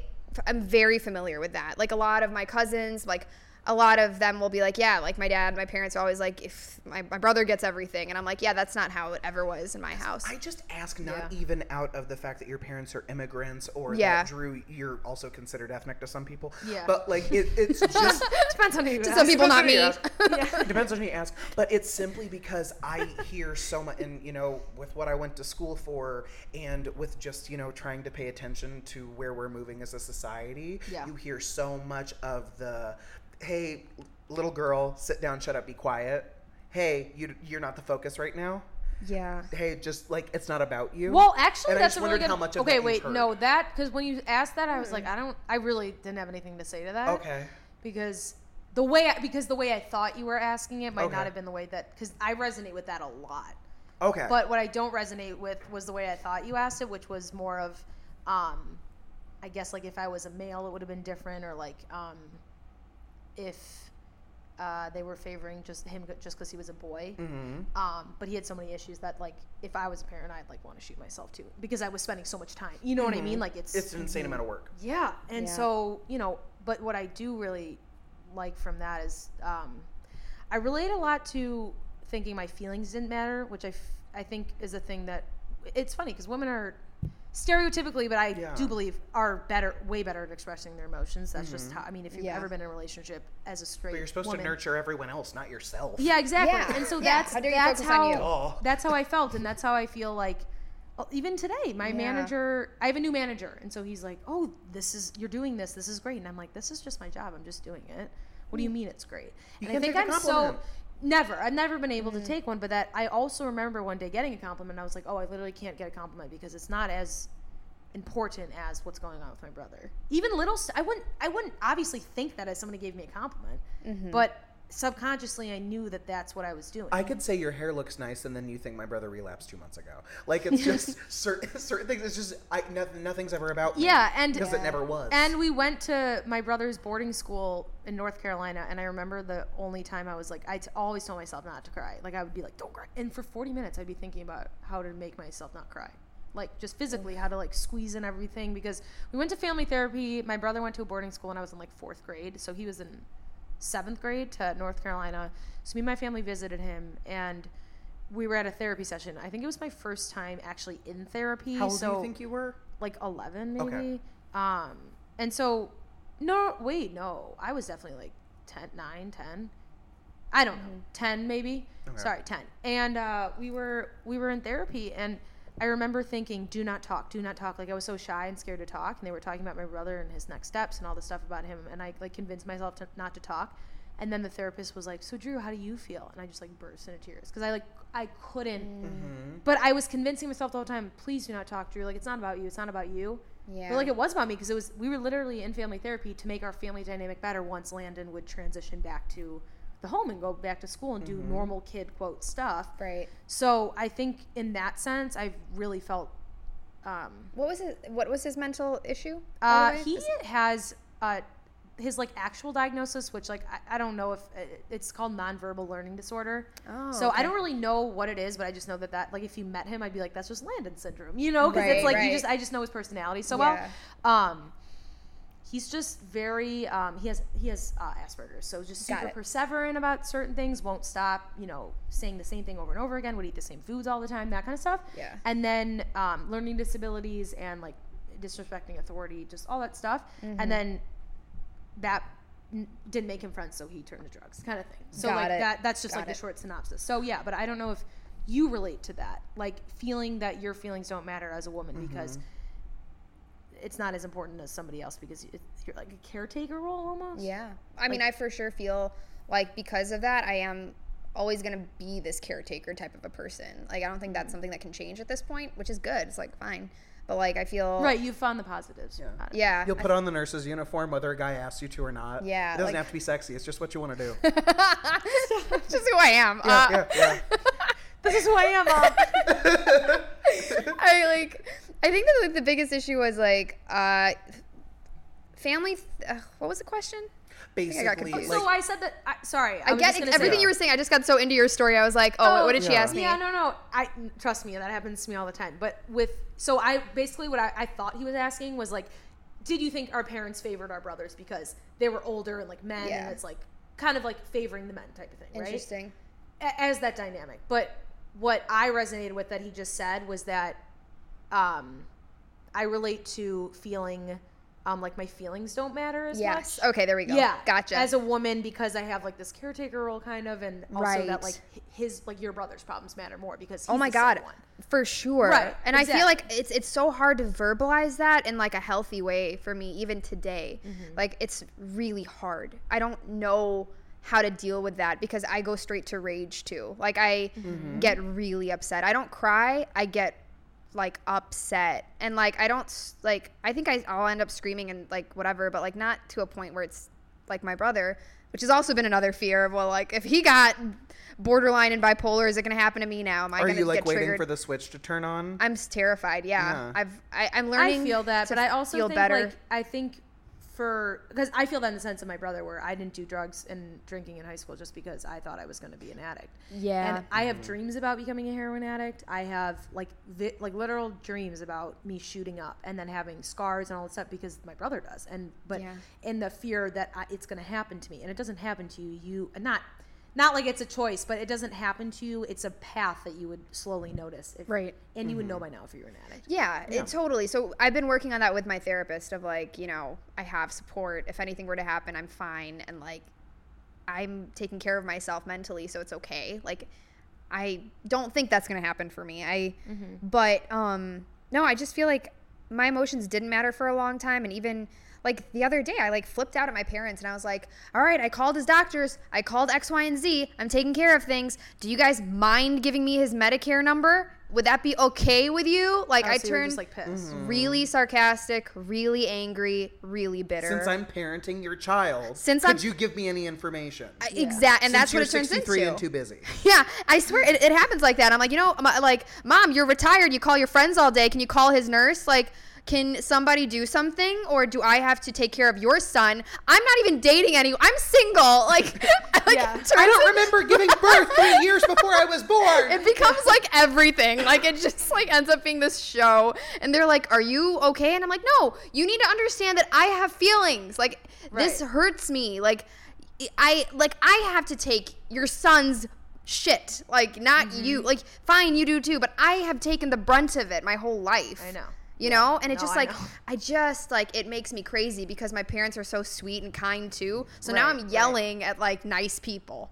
Speaker 3: I'm very familiar with that. Like a lot of my cousins, like a lot of them will be like, yeah, like my dad, my parents are always like, if my, my brother gets everything, and I'm like, yeah, that's not how it ever was in my house.
Speaker 2: I just ask not
Speaker 1: Yeah.
Speaker 2: even out of the fact that your parents are immigrants or
Speaker 3: Yeah.
Speaker 2: that Drew, you're also considered ethnic to some people.
Speaker 1: Yeah.
Speaker 2: But like it, it's just
Speaker 1: Depends on who you
Speaker 3: To
Speaker 1: ask.
Speaker 3: some people, not me.
Speaker 2: Depends on who you ask. Depends on who you ask. But it's simply because I hear so much, and you know, with what I went to school for, and with just you know trying to pay attention to where we're moving as a society,
Speaker 1: Yeah.
Speaker 2: you hear so much of the, hey, little girl, sit down, shut up, be quiet. Hey, you, you're not the focus right now.
Speaker 3: yeah.
Speaker 2: Hey, just like it's not about you.
Speaker 1: Well, actually,
Speaker 2: And I
Speaker 1: that's
Speaker 2: just
Speaker 1: a really good.
Speaker 2: how much
Speaker 1: okay, wait, no, that because when you asked that, I was like, I don't. I really didn't have anything to say to that.
Speaker 2: Okay.
Speaker 1: Because the way I, because the way I thought you were asking it might
Speaker 2: Okay.
Speaker 1: not have been the way that because I resonate with that a lot.
Speaker 2: Okay.
Speaker 1: But what I don't resonate with was the way I thought you asked it, which was more of, um, I guess like if I was a male, it would have been different, or like um, if uh, they were favoring just him just because he was a boy.
Speaker 2: Mhm.
Speaker 1: Um, but he had so many issues that like if I was a parent, I'd like want to shoot myself too because I was spending so much time. You know what I mean? Like it's
Speaker 2: Mm-hmm. it's an insane amount of work.
Speaker 1: yeah, and
Speaker 3: Yeah.
Speaker 1: so you know, but what I do really like from that is um, I relate a lot to thinking my feelings didn't matter, which I, f- I think is a thing that it's funny because women are stereotypically, but I
Speaker 2: Yeah.
Speaker 1: do believe are better, way better at expressing their emotions. That's just mm-hmm. how I mean, if you've
Speaker 3: Yeah.
Speaker 1: ever been in a relationship as a straight,
Speaker 2: But you're supposed
Speaker 1: woman,
Speaker 2: to nurture everyone else, not yourself.
Speaker 1: yeah, exactly.
Speaker 3: Yeah.
Speaker 1: And so
Speaker 3: Yeah.
Speaker 1: that's
Speaker 3: How
Speaker 1: that's how?
Speaker 2: Oh.
Speaker 1: that's how I felt, and that's how I feel like. Even today, my
Speaker 3: Yeah.
Speaker 1: manager, I have a new manager, and so he's like, "Oh, this is you're doing this. This is great." And I'm like, "This is just my job. I'm just doing it. What do you mean it's great?" and I think I'm
Speaker 2: the
Speaker 1: so. Never. I've never been able to mm-hmm. take one, but that I also remember one day getting a compliment. I was like, oh, I literally can't get a compliment because it's not as important as what's going on with my brother. Even little, st- I wouldn't, I wouldn't obviously think that as somebody gave me a compliment, mm-hmm. but subconsciously I knew that that's what I was doing.
Speaker 2: I could say your hair looks nice, and then you think my brother relapsed two months ago. Like it's just certain certain things. It's just I nothing, nothing's ever about.
Speaker 1: Yeah, and
Speaker 2: because it never was.
Speaker 1: And we went to my brother's boarding school in North Carolina, and I remember the only time I was like, I t- always told myself not to cry. Like I would be like, "Don't cry," and for forty minutes I'd be thinking about how to make myself not cry, like just physically how to like squeeze in everything. Because we went to family therapy. My brother went to a boarding school, and I was in like fourth grade, so he was in seventh grade to North Carolina. So me and my family visited him, and we were at a therapy session. I think it was my first time actually in therapy.
Speaker 2: How old
Speaker 1: so
Speaker 2: do you think you were?
Speaker 1: like 11 maybe
Speaker 2: Okay.
Speaker 1: um and so no wait no i was definitely like 10 9 10 i don't know 10 maybe
Speaker 2: Okay.
Speaker 1: sorry 10 and uh we were we were in therapy and i remember thinking do not talk do not talk like i was so shy and scared to talk and they were talking about my brother and his next steps and all this stuff about him and i like convinced myself to not to talk and then the therapist was like so drew how do you feel and i just like burst into tears because i like i couldn't
Speaker 2: Mm-hmm.
Speaker 1: but I was convincing myself the whole time, please do not talk, Drew. Like it's not about you. It's not about you.
Speaker 3: Yeah.
Speaker 1: But like it was about me because it was we were literally in family therapy to make our family dynamic better once Landon would transition back to the home and go back to school and do
Speaker 2: Mm-hmm.
Speaker 1: normal kid quote stuff.
Speaker 3: right.
Speaker 1: So I think in that sense, I've really felt. Um,
Speaker 3: What was his What was his mental issue?
Speaker 1: uh, he
Speaker 3: Is-
Speaker 1: has uh, his like actual diagnosis, which like I, I don't know if uh, it's called nonverbal learning disorder.
Speaker 3: Oh,
Speaker 1: so I don't really know what it is, but I just know that that like if you met him, I'd be like, that's just Landon syndrome, you know? Because
Speaker 3: Right,
Speaker 1: it's like you just I just know his personality so
Speaker 3: Yeah.
Speaker 1: well. Um, he's just very um, he has he has uh, Asperger's, so just super perseverant about certain things. Won't stop, you know, saying the same thing over and over again. Would eat the same foods all the time, that kind of stuff.
Speaker 3: Yeah.
Speaker 1: And then um, learning disabilities and like disrespecting authority, just all that stuff.
Speaker 3: Mm-hmm.
Speaker 1: And then that n- didn't make him friends, so he turned to drugs, kind of thing. So
Speaker 3: Got
Speaker 1: like
Speaker 3: it.
Speaker 1: that that's just
Speaker 3: Got
Speaker 1: like the short synopsis. So yeah, but I don't know if you relate to that, like feeling that your feelings don't matter as a woman
Speaker 3: Mm-hmm.
Speaker 1: because it's not as important as somebody else because you're like a caretaker role almost.
Speaker 3: Yeah. I mean, I for sure feel like because of that, I am always going to be this caretaker type of a person. Like, I don't think
Speaker 1: Mm-hmm.
Speaker 3: that's something that can change at this point, which is good. It's like, fine. But, like, I feel.
Speaker 1: Right, you found the positives.
Speaker 2: Yeah.
Speaker 1: out of it.
Speaker 3: Yeah.
Speaker 2: You'll put on the nurse's uniform whether a guy asks you to or not.
Speaker 3: Yeah,
Speaker 2: It doesn't
Speaker 3: like-
Speaker 2: have to be sexy. It's just what you want to do.
Speaker 3: It's just who I am.
Speaker 2: yeah,
Speaker 3: Uh,
Speaker 2: yeah, yeah.
Speaker 1: This is who I am, Mom.
Speaker 3: I like. I think that like, the biggest issue was like uh, family. Uh, what was the question?
Speaker 2: Basically,
Speaker 3: confused.
Speaker 2: like,
Speaker 1: so I said that. I, sorry, I,
Speaker 3: I
Speaker 1: was
Speaker 3: get
Speaker 1: just
Speaker 3: it, everything
Speaker 1: say,
Speaker 3: you were saying. I just got so into your story. I was like, oh, what did she ask me?
Speaker 1: Yeah, no, no. I trust me, that happens to me all the time. But with so I basically what I, I thought he was asking was like, did you think our parents favored our brothers because they were older and like men,
Speaker 3: Yeah.
Speaker 1: and it's like kind of like favoring the men type of thing, right?
Speaker 3: Interesting.
Speaker 1: A- As that dynamic. But what I resonated with that he just said was that um, I relate to feeling um, like my feelings don't matter as
Speaker 3: Yes.
Speaker 1: much.
Speaker 3: Okay. There we go.
Speaker 1: Yeah,
Speaker 3: Gotcha.
Speaker 1: As a woman, because I have like this caretaker role, kind of, and also
Speaker 3: Right.
Speaker 1: that like his like your brother's problems matter more because he's
Speaker 3: oh my god.
Speaker 1: one.
Speaker 3: For sure.
Speaker 1: Right,
Speaker 3: And I feel like it's it's so hard to verbalize that in like a healthy way for me even today.
Speaker 1: Mm-hmm.
Speaker 3: Like it's really hard. I don't know how to deal with that because I go straight to rage too. Like I
Speaker 1: Mm-hmm.
Speaker 3: get really upset. I don't cry. I get like upset and like I don't like I think I, I'll end up screaming and like whatever, but like not to a point where it's like my brother, which has also been another fear of well like if he got borderline and bipolar, is it going to happen to me now? Am I
Speaker 2: are
Speaker 3: going to
Speaker 2: you like
Speaker 3: get
Speaker 2: waiting
Speaker 3: triggered?
Speaker 2: for the switch to turn on?
Speaker 3: I'm terrified. Yeah,
Speaker 2: Yeah.
Speaker 3: I've I, I'm
Speaker 1: I
Speaker 3: learning.
Speaker 1: feel that,
Speaker 3: to
Speaker 1: but I also
Speaker 3: feel
Speaker 1: think
Speaker 3: better.
Speaker 1: like I think for because I feel that in the sense of my brother, where I didn't do drugs and drinking in high school just because I thought I was going to be an addict.
Speaker 3: Yeah.
Speaker 1: and I have mm-hmm. dreams about becoming a heroin addict. I have like vi- like literal dreams about me shooting up and then having scars and all that stuff because my brother does. And but
Speaker 3: Yeah.
Speaker 1: in the fear that I, it's going to happen to me, and it doesn't happen to you. You not. Not like it's a choice, but it doesn't happen to you. It's a path that you would slowly notice, if,
Speaker 3: Right.
Speaker 1: And you would know by now if you're an addict.
Speaker 3: yeah, it totally. So I've been working on that with my therapist of like, you know, I have support. If anything were to happen, I'm fine and like I'm taking care of myself mentally, so it's okay. Like I don't think that's going to happen for me. I
Speaker 1: Mm-hmm.
Speaker 3: but um no, I just feel like my emotions didn't matter for a long time and even like the other day I like flipped out at my parents and I was like, "All right, I called his doctors. I called X, Y, and Z. I'm taking care of things. Do you guys mind giving me his Medicare number? Would that be okay with you?" Like
Speaker 1: Oh,
Speaker 3: I
Speaker 1: so
Speaker 3: turned
Speaker 1: just like pissed. Mm-hmm.
Speaker 3: really sarcastic, really angry, really bitter.
Speaker 2: Since I'm parenting your child,
Speaker 3: Since
Speaker 2: could
Speaker 3: I'm-
Speaker 2: you give me any information?
Speaker 3: Exactly, and that's what it
Speaker 2: you're
Speaker 3: turns
Speaker 2: 63
Speaker 3: into.
Speaker 2: and too busy.
Speaker 3: Yeah, I swear it, it happens like that. I'm like, you know, I'm like, mom, you're retired. You call your friends all day. Can you call his nurse? Like, can somebody do something, or do I have to take care of your son? I'm not even dating anyone. I'm single. Like, like
Speaker 1: Yeah.
Speaker 2: I don't
Speaker 3: in-
Speaker 2: remember giving birth three years before I was born.
Speaker 3: It becomes like everything. Like it just like ends up being this show, and they're like, "Are you okay?" And I'm like, "No, you need to understand that I have feelings. Like this hurts me. Like I like I have to take your son's." shit like not you
Speaker 1: Mm-hmm.
Speaker 3: like fine you do too but i have taken the brunt of it my whole life
Speaker 1: I know.
Speaker 3: You know and it
Speaker 1: No,
Speaker 3: just like
Speaker 1: know.
Speaker 3: i just like it makes me crazy because my parents are so sweet and kind too so now i'm
Speaker 1: right.
Speaker 3: yelling at like nice people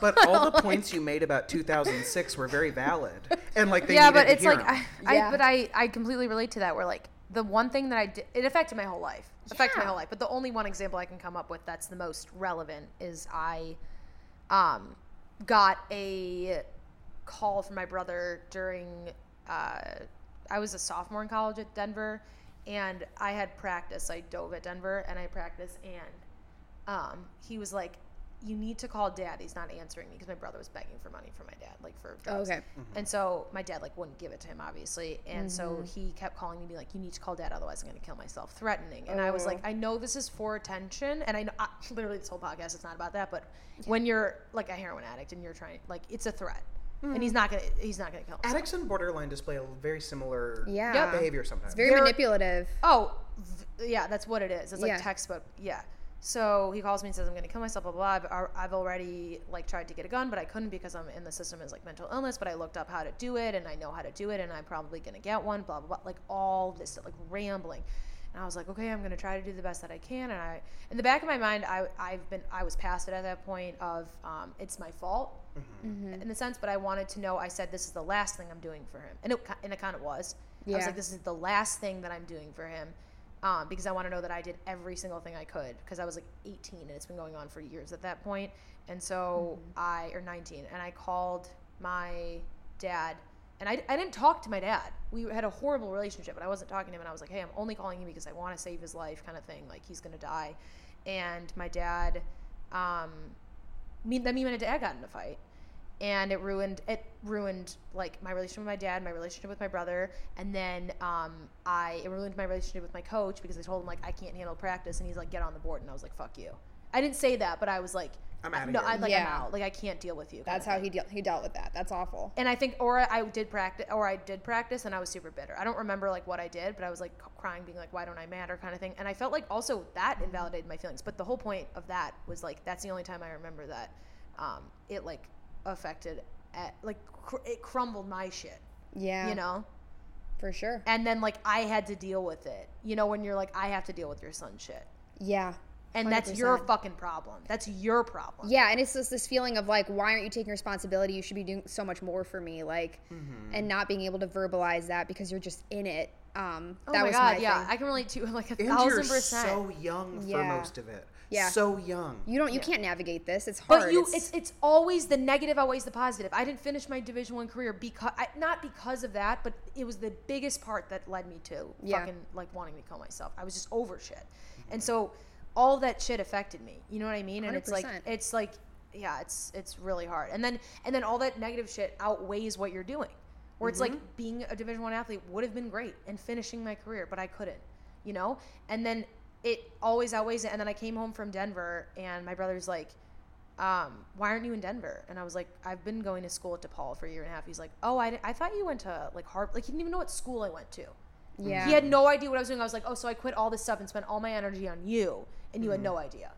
Speaker 2: But all the points you made about 2006 were very valid, and like they
Speaker 1: yeah,
Speaker 2: needed
Speaker 1: but
Speaker 2: to
Speaker 1: it's
Speaker 2: hear
Speaker 1: like
Speaker 2: 'em.
Speaker 1: I,
Speaker 3: Yeah.
Speaker 1: I, but I, I completely relate to that. Where like the one thing that I did, it affected my whole life. Affected my whole life. But the only one example I can come up with that's the most relevant is I, um, got a call from my brother during. Uh, I was a sophomore in college at Denver, and I had practice. I dove at Denver, and I practiced, and um, he was like, "You need to call dad. He's not answering me because my brother was begging for money from my dad, like for drugs."
Speaker 3: okay
Speaker 1: And so my dad like wouldn't give it to him, obviously. And so
Speaker 3: Mm-hmm.
Speaker 1: he kept calling me, be like, "You need to call dad, otherwise I'm going to kill myself," threatening. And I was
Speaker 3: Oh.
Speaker 1: like, "I know this is for attention, and I know I, literally this whole podcast is not about that, but when you're like a heroin addict and you're trying, like, it's a threat, and he's not gonna, he's not gonna kill himself."
Speaker 2: addicts and borderline display a very similar
Speaker 3: Yeah.
Speaker 1: Yep.
Speaker 2: behavior sometimes.
Speaker 3: it's very
Speaker 1: They're-
Speaker 3: manipulative
Speaker 1: Oh, th- yeah, that's what it is. It's like
Speaker 3: Yeah.
Speaker 1: textbook. Yeah. So he calls me and says, "I'm going to kill myself." Blah blah. blah. I've, I've already like tried to get a gun, but I couldn't because I'm in the system as like mental illness. But I looked up how to do it, and I know how to do it, and I'm probably going to get one. Blah blah blah. Like all this like rambling. And I was like, okay, I'm going to try to do the best that I can. And I, in the back of my mind, I, I've been, I was past it at that point of, um, it's my fault in the sense, but I wanted to know. I said, this is the last thing I'm doing for him, and it, and it kind of was. I was like, this is the last thing that I'm doing for him um, because I want to know that I did every single thing I could because I was like 18 and it's been going on for years at that point. And so I, or 19, and I called my dad. And I, I didn't talk to my dad. We had a horrible relationship, but I wasn't talking to him. And I was like, hey, I'm only calling you because I want to save his life, kind of thing. Like, he's going to die. And my dad, um, me, then me and my dad got in a fight and it ruined it ruined like my relationship with my dad, my relationship with my brother, and then um, I it ruined my relationship with my coach because I told him like I can't handle practice, and he's like get on the board, and I was like fuck you. I didn't say that, but I was like
Speaker 2: I'm
Speaker 1: I-
Speaker 2: outta
Speaker 1: no,
Speaker 2: here.
Speaker 1: I like I'm
Speaker 3: Yeah.
Speaker 1: out, like I can't deal with you.
Speaker 3: that's how he dealt he dealt with that that's awful
Speaker 1: And I think, or I did practice, or I did practice, and I was super bitter. I don't remember like what I did, but I was like crying, being like, "Why don't I matter?" kind of thing. And I felt like also that invalidated my feelings. But the whole point of that was like that's the only time I remember that um, it like affected, at, like cr- it crumbled my shit,
Speaker 3: yeah
Speaker 1: you know.
Speaker 3: for sure
Speaker 1: And then like I had to deal with it, you know, when you're like I have to deal with your son shit,
Speaker 3: yeah
Speaker 1: and that's your fucking problem. That's your problem.
Speaker 3: Yeah, and it's just this feeling of like, why aren't you taking responsibility? You should be doing so much more for me, like,
Speaker 1: Mm-hmm.
Speaker 3: and not being able to verbalize that because you're just in it. Um,
Speaker 1: Oh
Speaker 3: that
Speaker 1: my
Speaker 3: was
Speaker 1: god,
Speaker 3: my
Speaker 1: yeah,
Speaker 3: thing.
Speaker 1: I can relate to like a
Speaker 2: and
Speaker 1: thousand
Speaker 2: you're
Speaker 1: percent.
Speaker 2: so young for
Speaker 3: Yeah.
Speaker 2: most of it.
Speaker 3: Yeah.
Speaker 2: So young.
Speaker 3: you don't, you can't navigate this. It's hard.
Speaker 1: But you, it's, it's always the negative outweighs the positive. I didn't finish my Division One career because I, not because of that, but it was the biggest part that led me to
Speaker 3: Yeah.
Speaker 1: fucking like wanting to kill myself. I was just over shit, and so all that shit affected me. You know what I mean? And it's like
Speaker 3: 100%.
Speaker 1: it's like yeah, it's it's really hard. And then and then all that negative shit outweighs what you're doing. Where it's like being a Division One athlete would have been great and finishing my career, but I couldn't. You know, and then it always outweighs it. And then I came home from Denver, and my brother's like, um, "Why aren't you in Denver?" And I was like, "I've been going to school at DePaul for a year and a half." He's like, "Oh, I, I thought you went to like Harvard. Like he didn't even know what school I went to.
Speaker 3: yeah.
Speaker 1: He had no idea what I was doing. I was like, "Oh, so I quit all this stuff and spent all my energy on you, and you had no idea,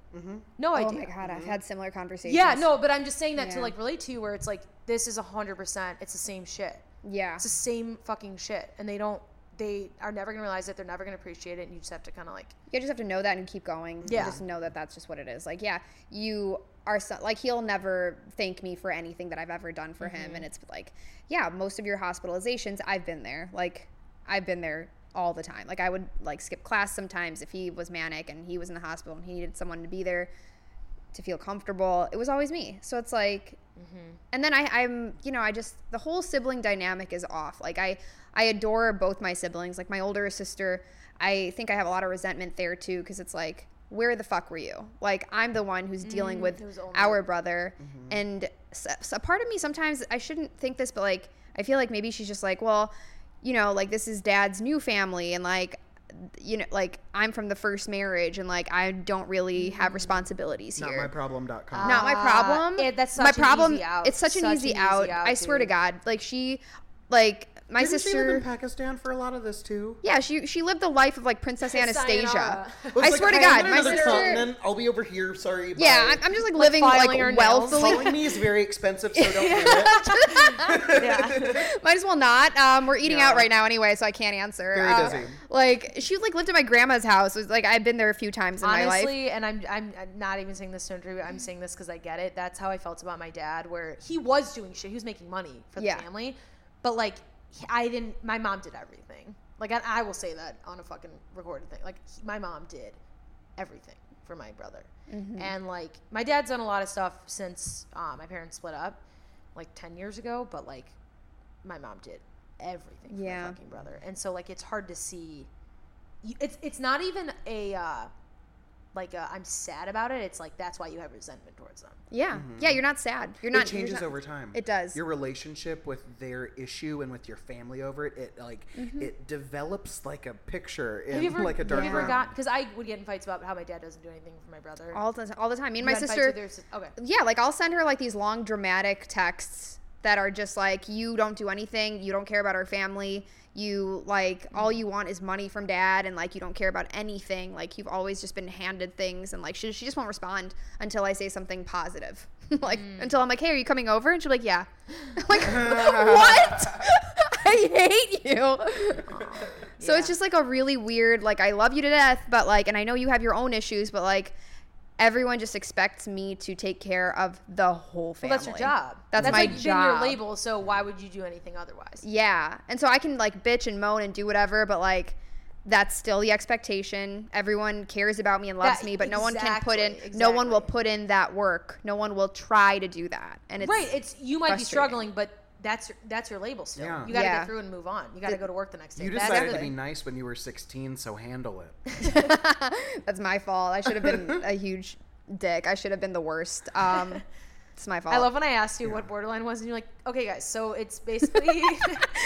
Speaker 1: no
Speaker 3: oh
Speaker 1: idea."
Speaker 3: Oh my god, I've had similar conversations.
Speaker 1: Yeah, no, but I'm just saying that to like relate to you, where it's like this is hundred percent. It's the same shit.
Speaker 3: Yeah.
Speaker 1: It's the same fucking shit, and they don't. They are never gonna realize it. They're never gonna appreciate it, and you just have to kind of like
Speaker 3: You just have to know that and keep going. and
Speaker 1: Yeah.
Speaker 3: Just know that that's just what it is. Like, yeah, you are so, like he'll never thank me for anything that I've ever done for him,
Speaker 1: Mm-hmm.
Speaker 3: and it's like, yeah, most of your hospitalizations, I've been there. Like, I've been there all the time. Like I would like skip class sometimes if he was manic and he was in the hospital and he needed someone to be there to feel comfortable. It was always me. So it's like, mm-hmm. and then I, I'm, you know, I just the whole sibling dynamic is off. Like I, I adore both my siblings. Like my older sister, I think I have a lot of resentment there too because it's like, where the fuck were you? Like I'm the one who's dealing mm, with
Speaker 1: it was only-
Speaker 3: our brother, mm-hmm. and so, so part of me sometimes I shouldn't think this, but like I feel like maybe she's just like, well, you know, like this is dad's new family, and like you know, like I'm from the first marriage, and like I don't really have responsibilities
Speaker 2: Not
Speaker 3: here.
Speaker 2: Not my problem.com.
Speaker 3: Not my
Speaker 1: Ah,
Speaker 3: problem.
Speaker 1: it- that's
Speaker 3: my
Speaker 1: an
Speaker 3: problem.
Speaker 1: easy out.
Speaker 3: It's such an easy,
Speaker 1: an
Speaker 3: out.
Speaker 1: easy out,
Speaker 3: I swear to. God, like she, like my
Speaker 2: Didn't she live
Speaker 3: sister.
Speaker 2: in Pakistan for a lot of this too?
Speaker 3: yeah, she she lived the life of like Princess Anastasia.
Speaker 1: Sayonara.
Speaker 2: It was
Speaker 3: I
Speaker 2: like,
Speaker 3: swear to
Speaker 2: "Hey,
Speaker 3: God,
Speaker 2: I'm in
Speaker 3: my
Speaker 2: another
Speaker 3: sister.
Speaker 2: continent. I'll be over here. Sorry.
Speaker 3: Yeah. I'm, I'm just like living like,
Speaker 1: filing her nails.
Speaker 3: wealthily.
Speaker 2: Calling me is very expensive, so don't do it.
Speaker 1: yeah.
Speaker 3: Might as well not. Um, we're eating
Speaker 2: Yeah.
Speaker 3: out right now anyway, so I can't answer.
Speaker 2: Very
Speaker 3: Uh,
Speaker 2: busy.
Speaker 3: Like she like lived at my grandma's house. It was like I've been there a few times in my life.
Speaker 1: Honestly, and I'm, I'm I'm not even saying this to interview. I'm saying this because I get it. That's how I felt about my dad, where he was doing shit. He was making money for the
Speaker 3: Yeah.
Speaker 1: family, but like he- I didn't. My mom did everything. Like I, I will say that on a fucking recorded thing. Like he- my mom did everything for my brother,
Speaker 3: Mm-hmm.
Speaker 1: and like my dad's done a lot of stuff since uh, my parents split up, like ten years ago. But like my mom did everything for
Speaker 3: Yeah.
Speaker 1: my fucking brother, and so like it's hard to see. It's it's not even a. Uh, like uh, I'm sad about it. It's like that's why you have resentment towards them.
Speaker 3: Yeah, yeah. You're not sad. You're not.
Speaker 2: it changes
Speaker 3: not-
Speaker 2: over time.
Speaker 3: It does.
Speaker 2: Your relationship with their issue and with your family over it, it like
Speaker 3: Mm-hmm.
Speaker 2: it develops like a picture in
Speaker 1: Have you ever,
Speaker 2: like a
Speaker 1: have
Speaker 2: dark
Speaker 1: you ever
Speaker 2: room.
Speaker 1: got? Because I would get in fights about how my dad doesn't do anything for my brother.
Speaker 3: all the time all the time. Me and
Speaker 1: You
Speaker 3: my
Speaker 1: got in fights
Speaker 3: sister.
Speaker 1: with your sis- okay.
Speaker 3: yeah, like I'll send her like these long dramatic texts that are just like you don't do anything, you don't care about our family, you like all you want is money from dad and like you don't care about anything, like you've always just been handed things and like she, she just won't respond until I say something positive. like mm. until I'm like, "Hey, are you coming over?" and she's like, "Yeah." like, "What?" I hate you. So it's just like a really weird like I love you to death, but like and I know you have your own issues, but like everyone just expects me to take care of the whole
Speaker 1: Well,
Speaker 3: family.
Speaker 1: that's your job.
Speaker 3: That's, my
Speaker 1: like
Speaker 3: job.
Speaker 1: your label. So why would you do anything otherwise?
Speaker 3: Yeah. And so I can like bitch and moan and do whatever, but like that's still the expectation. Everyone cares about me and loves
Speaker 1: That-
Speaker 3: me, but no one can put in
Speaker 1: exactly,
Speaker 3: no one will put in that work. No one will try to do that. And it's
Speaker 1: right. It's you might be struggling, but that's your, that's your label still.
Speaker 2: Yeah.
Speaker 1: You got to
Speaker 3: Yeah.
Speaker 1: get through and move on. You got to go to work the next day.
Speaker 2: You
Speaker 1: That's
Speaker 2: decided to
Speaker 1: the-
Speaker 2: be nice when you were 16, so handle it.
Speaker 3: that's my fault. I should have been a huge dick. I should have been the worst. Um it's my fault.
Speaker 1: I love when I asked you what borderline was, and you're like, "Okay, guys, so it's basically."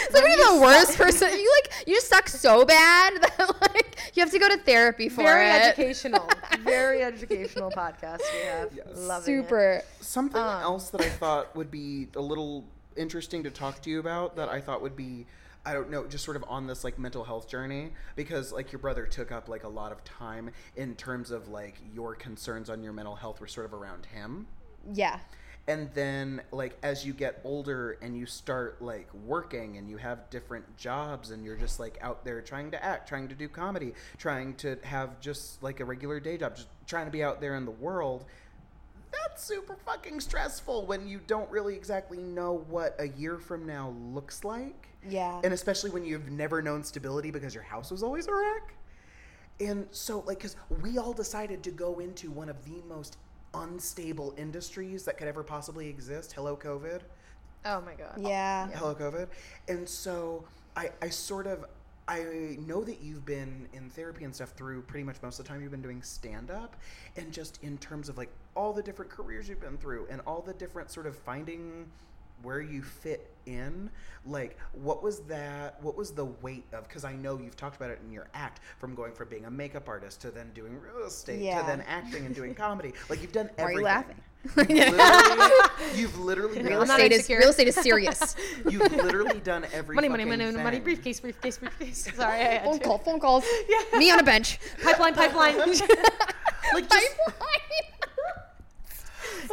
Speaker 3: So you're the worst person. You like you just suck so bad that like you have to go to therapy for
Speaker 1: very
Speaker 3: it.
Speaker 1: educational, very educational podcast we have.
Speaker 2: Yes.
Speaker 1: Loving it.
Speaker 3: Super.
Speaker 2: Something
Speaker 1: Um.
Speaker 2: else that I thought would be a little interesting to talk to you about that I thought would be I don't know, just sort of on this like mental health journey because like your brother took up like a lot of time in terms of like your concerns on your mental health were sort of around him.
Speaker 3: Yeah.
Speaker 2: And then like as you get older and you start like working and you have different jobs and you're just like out there trying to act, trying to do comedy, trying to have just like a regular day job, just trying to be out there in the world that's super fucking stressful when you don't really exactly know what a year from now looks like.
Speaker 3: Yeah.
Speaker 2: And especially when you've never known stability because your house was always a wreck. And so, like, because we all decided to go into one of the most unstable industries that could ever possibly exist. Hello, COVID.
Speaker 1: Oh my god.
Speaker 3: Yeah.
Speaker 2: Hello, COVID. And so I, I sort of, I know that you've been in therapy and stuff through pretty much most of the time you've been doing stand up. And just in terms of like all the different careers you've been through and all the different sort of finding where you fit in like what was that what was the weight of because i know you've talked about it in your act from going from being a makeup artist to then doing real estate
Speaker 3: Yeah.
Speaker 2: to then acting and doing comedy like you've done
Speaker 3: Why are you laughing?
Speaker 2: You've literally, you've literally
Speaker 3: Real estate is real estate is serious.
Speaker 2: You've literally done every
Speaker 1: Money, money,
Speaker 2: fucking
Speaker 1: money, money, briefcase, briefcase, briefcase. Sorry, I had
Speaker 3: phone
Speaker 1: to.
Speaker 3: call, phone calls.
Speaker 1: Yeah.
Speaker 3: Me on a bench.
Speaker 1: Pipeline, pipeline.
Speaker 2: Like just,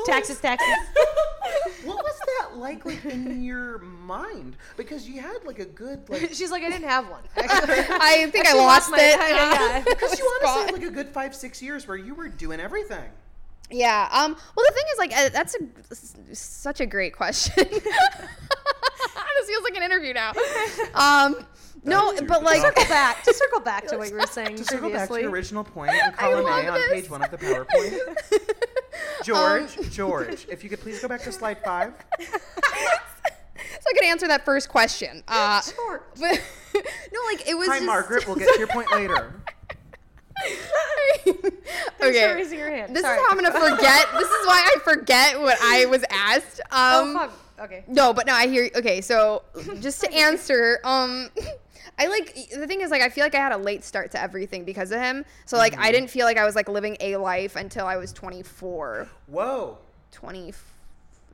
Speaker 1: taxes, taxes.
Speaker 2: what was that like, like in your mind? Because you had like a good like.
Speaker 1: She's like, I didn't have one.
Speaker 3: I think I
Speaker 1: Actually
Speaker 3: lost
Speaker 1: my-
Speaker 3: it.
Speaker 1: yeah.
Speaker 2: Because you honestly had like a good five, six years where you were doing everything.
Speaker 3: Yeah. Um. Well, the thing is, like, uh, that's a such a great question. this feels like an interview now. Um. No, but, like-
Speaker 1: circle back to circle back to what you were saying
Speaker 2: to circle back to
Speaker 1: previously.
Speaker 2: your original point in column A on page one of the PowerPoint. George,
Speaker 3: Um,
Speaker 2: George, if you could please go back to slide five.
Speaker 3: so I could answer that first question. Uh,
Speaker 1: Sure.
Speaker 3: but no, like it was
Speaker 2: Hi,
Speaker 3: just
Speaker 2: Margaret. We'll get to your point later.
Speaker 1: Thanks
Speaker 3: okay.
Speaker 1: for raising your hand.
Speaker 3: This
Speaker 1: Sorry.
Speaker 3: is how I'm gonna forget. this is why I forget what I was asked. Um,
Speaker 1: oh fuck. Okay.
Speaker 3: No, but no, I hear. Okay, so just to answer, um, I like the thing is like I feel like I had a late start to everything because of him. So like
Speaker 2: Mm-hmm.
Speaker 3: I didn't feel like I was like living a life until I was 24.
Speaker 2: Whoa.
Speaker 3: 20.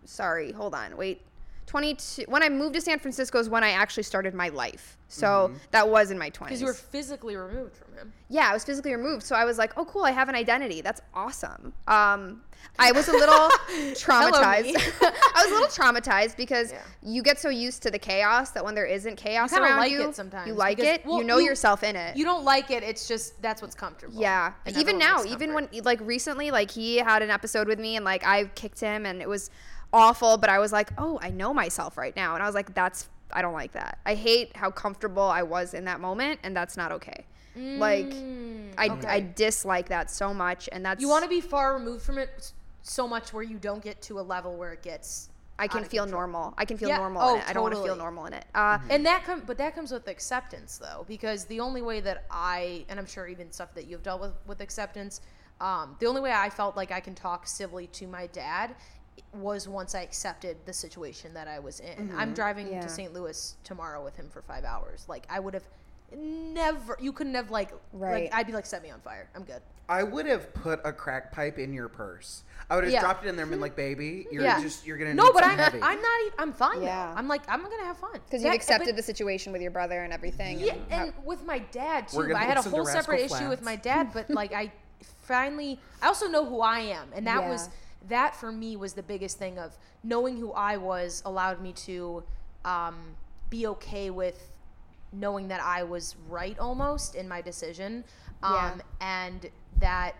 Speaker 3: Sorry, hold on, wait. 22. When I moved to San Francisco is when I actually started my life. So
Speaker 2: Mm-hmm.
Speaker 3: that was in my 20s.
Speaker 1: Because you were physically removed from him.
Speaker 3: yeah, I was physically removed. So I was like, oh, cool, I have an identity. That's awesome. Um, I was a little traumatized.
Speaker 1: me.
Speaker 3: I was a little traumatized because
Speaker 1: Yeah.
Speaker 3: you get so used to the chaos that when there isn't chaos
Speaker 1: kinda
Speaker 3: around
Speaker 1: like
Speaker 3: you,
Speaker 1: it sometimes
Speaker 3: you like
Speaker 1: because-
Speaker 3: it.
Speaker 1: well,
Speaker 3: you know
Speaker 1: you-
Speaker 3: yourself in it.
Speaker 1: You don't like it. It's just that's what's comfortable.
Speaker 3: yeah,
Speaker 1: And
Speaker 3: even now, even when like recently, like he had an episode with me and like I kicked him and it was awful, but I was like, oh, I know myself right now, and I was like, that's I don't like that. I hate how comfortable I was in that moment, and that's not okay. Like, I
Speaker 1: okay.
Speaker 3: I dislike that so much, and that's
Speaker 1: you want to be far removed from it so much where you don't get to a level where it gets.
Speaker 3: I can feel
Speaker 1: control.
Speaker 3: normal. I can feel
Speaker 1: Yeah,
Speaker 3: normal
Speaker 1: oh,
Speaker 3: in it. I don't want to feel normal in it. Uh,
Speaker 1: And that comes, but that comes with acceptance, though, because the only way that I, and I'm sure even stuff that you've dealt with with acceptance, um, the only way I felt like I can talk civilly to my dad was once I accepted the situation that I was in. I'm mm-hmm. driving
Speaker 3: Yeah.
Speaker 1: to St. Louis tomorrow with him for five hours. Like I would have never, you couldn't have like,
Speaker 3: Right.
Speaker 1: like I'd be like, set me on fire. I'm good.
Speaker 2: I would have put a crack pipe in your purse. I would have
Speaker 1: Yeah.
Speaker 2: dropped it in there and been like, "Baby, you're
Speaker 1: yeah,
Speaker 2: just you're gonna
Speaker 1: no,
Speaker 2: need
Speaker 1: but I'm,
Speaker 2: heavy."
Speaker 1: I'm not. Even, I'm fine.
Speaker 3: Yeah.
Speaker 1: Yeah, I'm like, I'm gonna have fun
Speaker 3: because you've accepted
Speaker 1: but-
Speaker 3: the situation with your brother and everything.
Speaker 1: Yeah,
Speaker 3: and how-
Speaker 1: and with my dad too. I had a whole separate
Speaker 2: Rascal
Speaker 1: issue with my dad, but like I finally, I also know who I am, and that was
Speaker 3: Yeah.
Speaker 1: That for me was the biggest thing of knowing who I was allowed me to um, be okay with knowing that I was right almost in my decision, um,
Speaker 3: Yeah.
Speaker 1: and that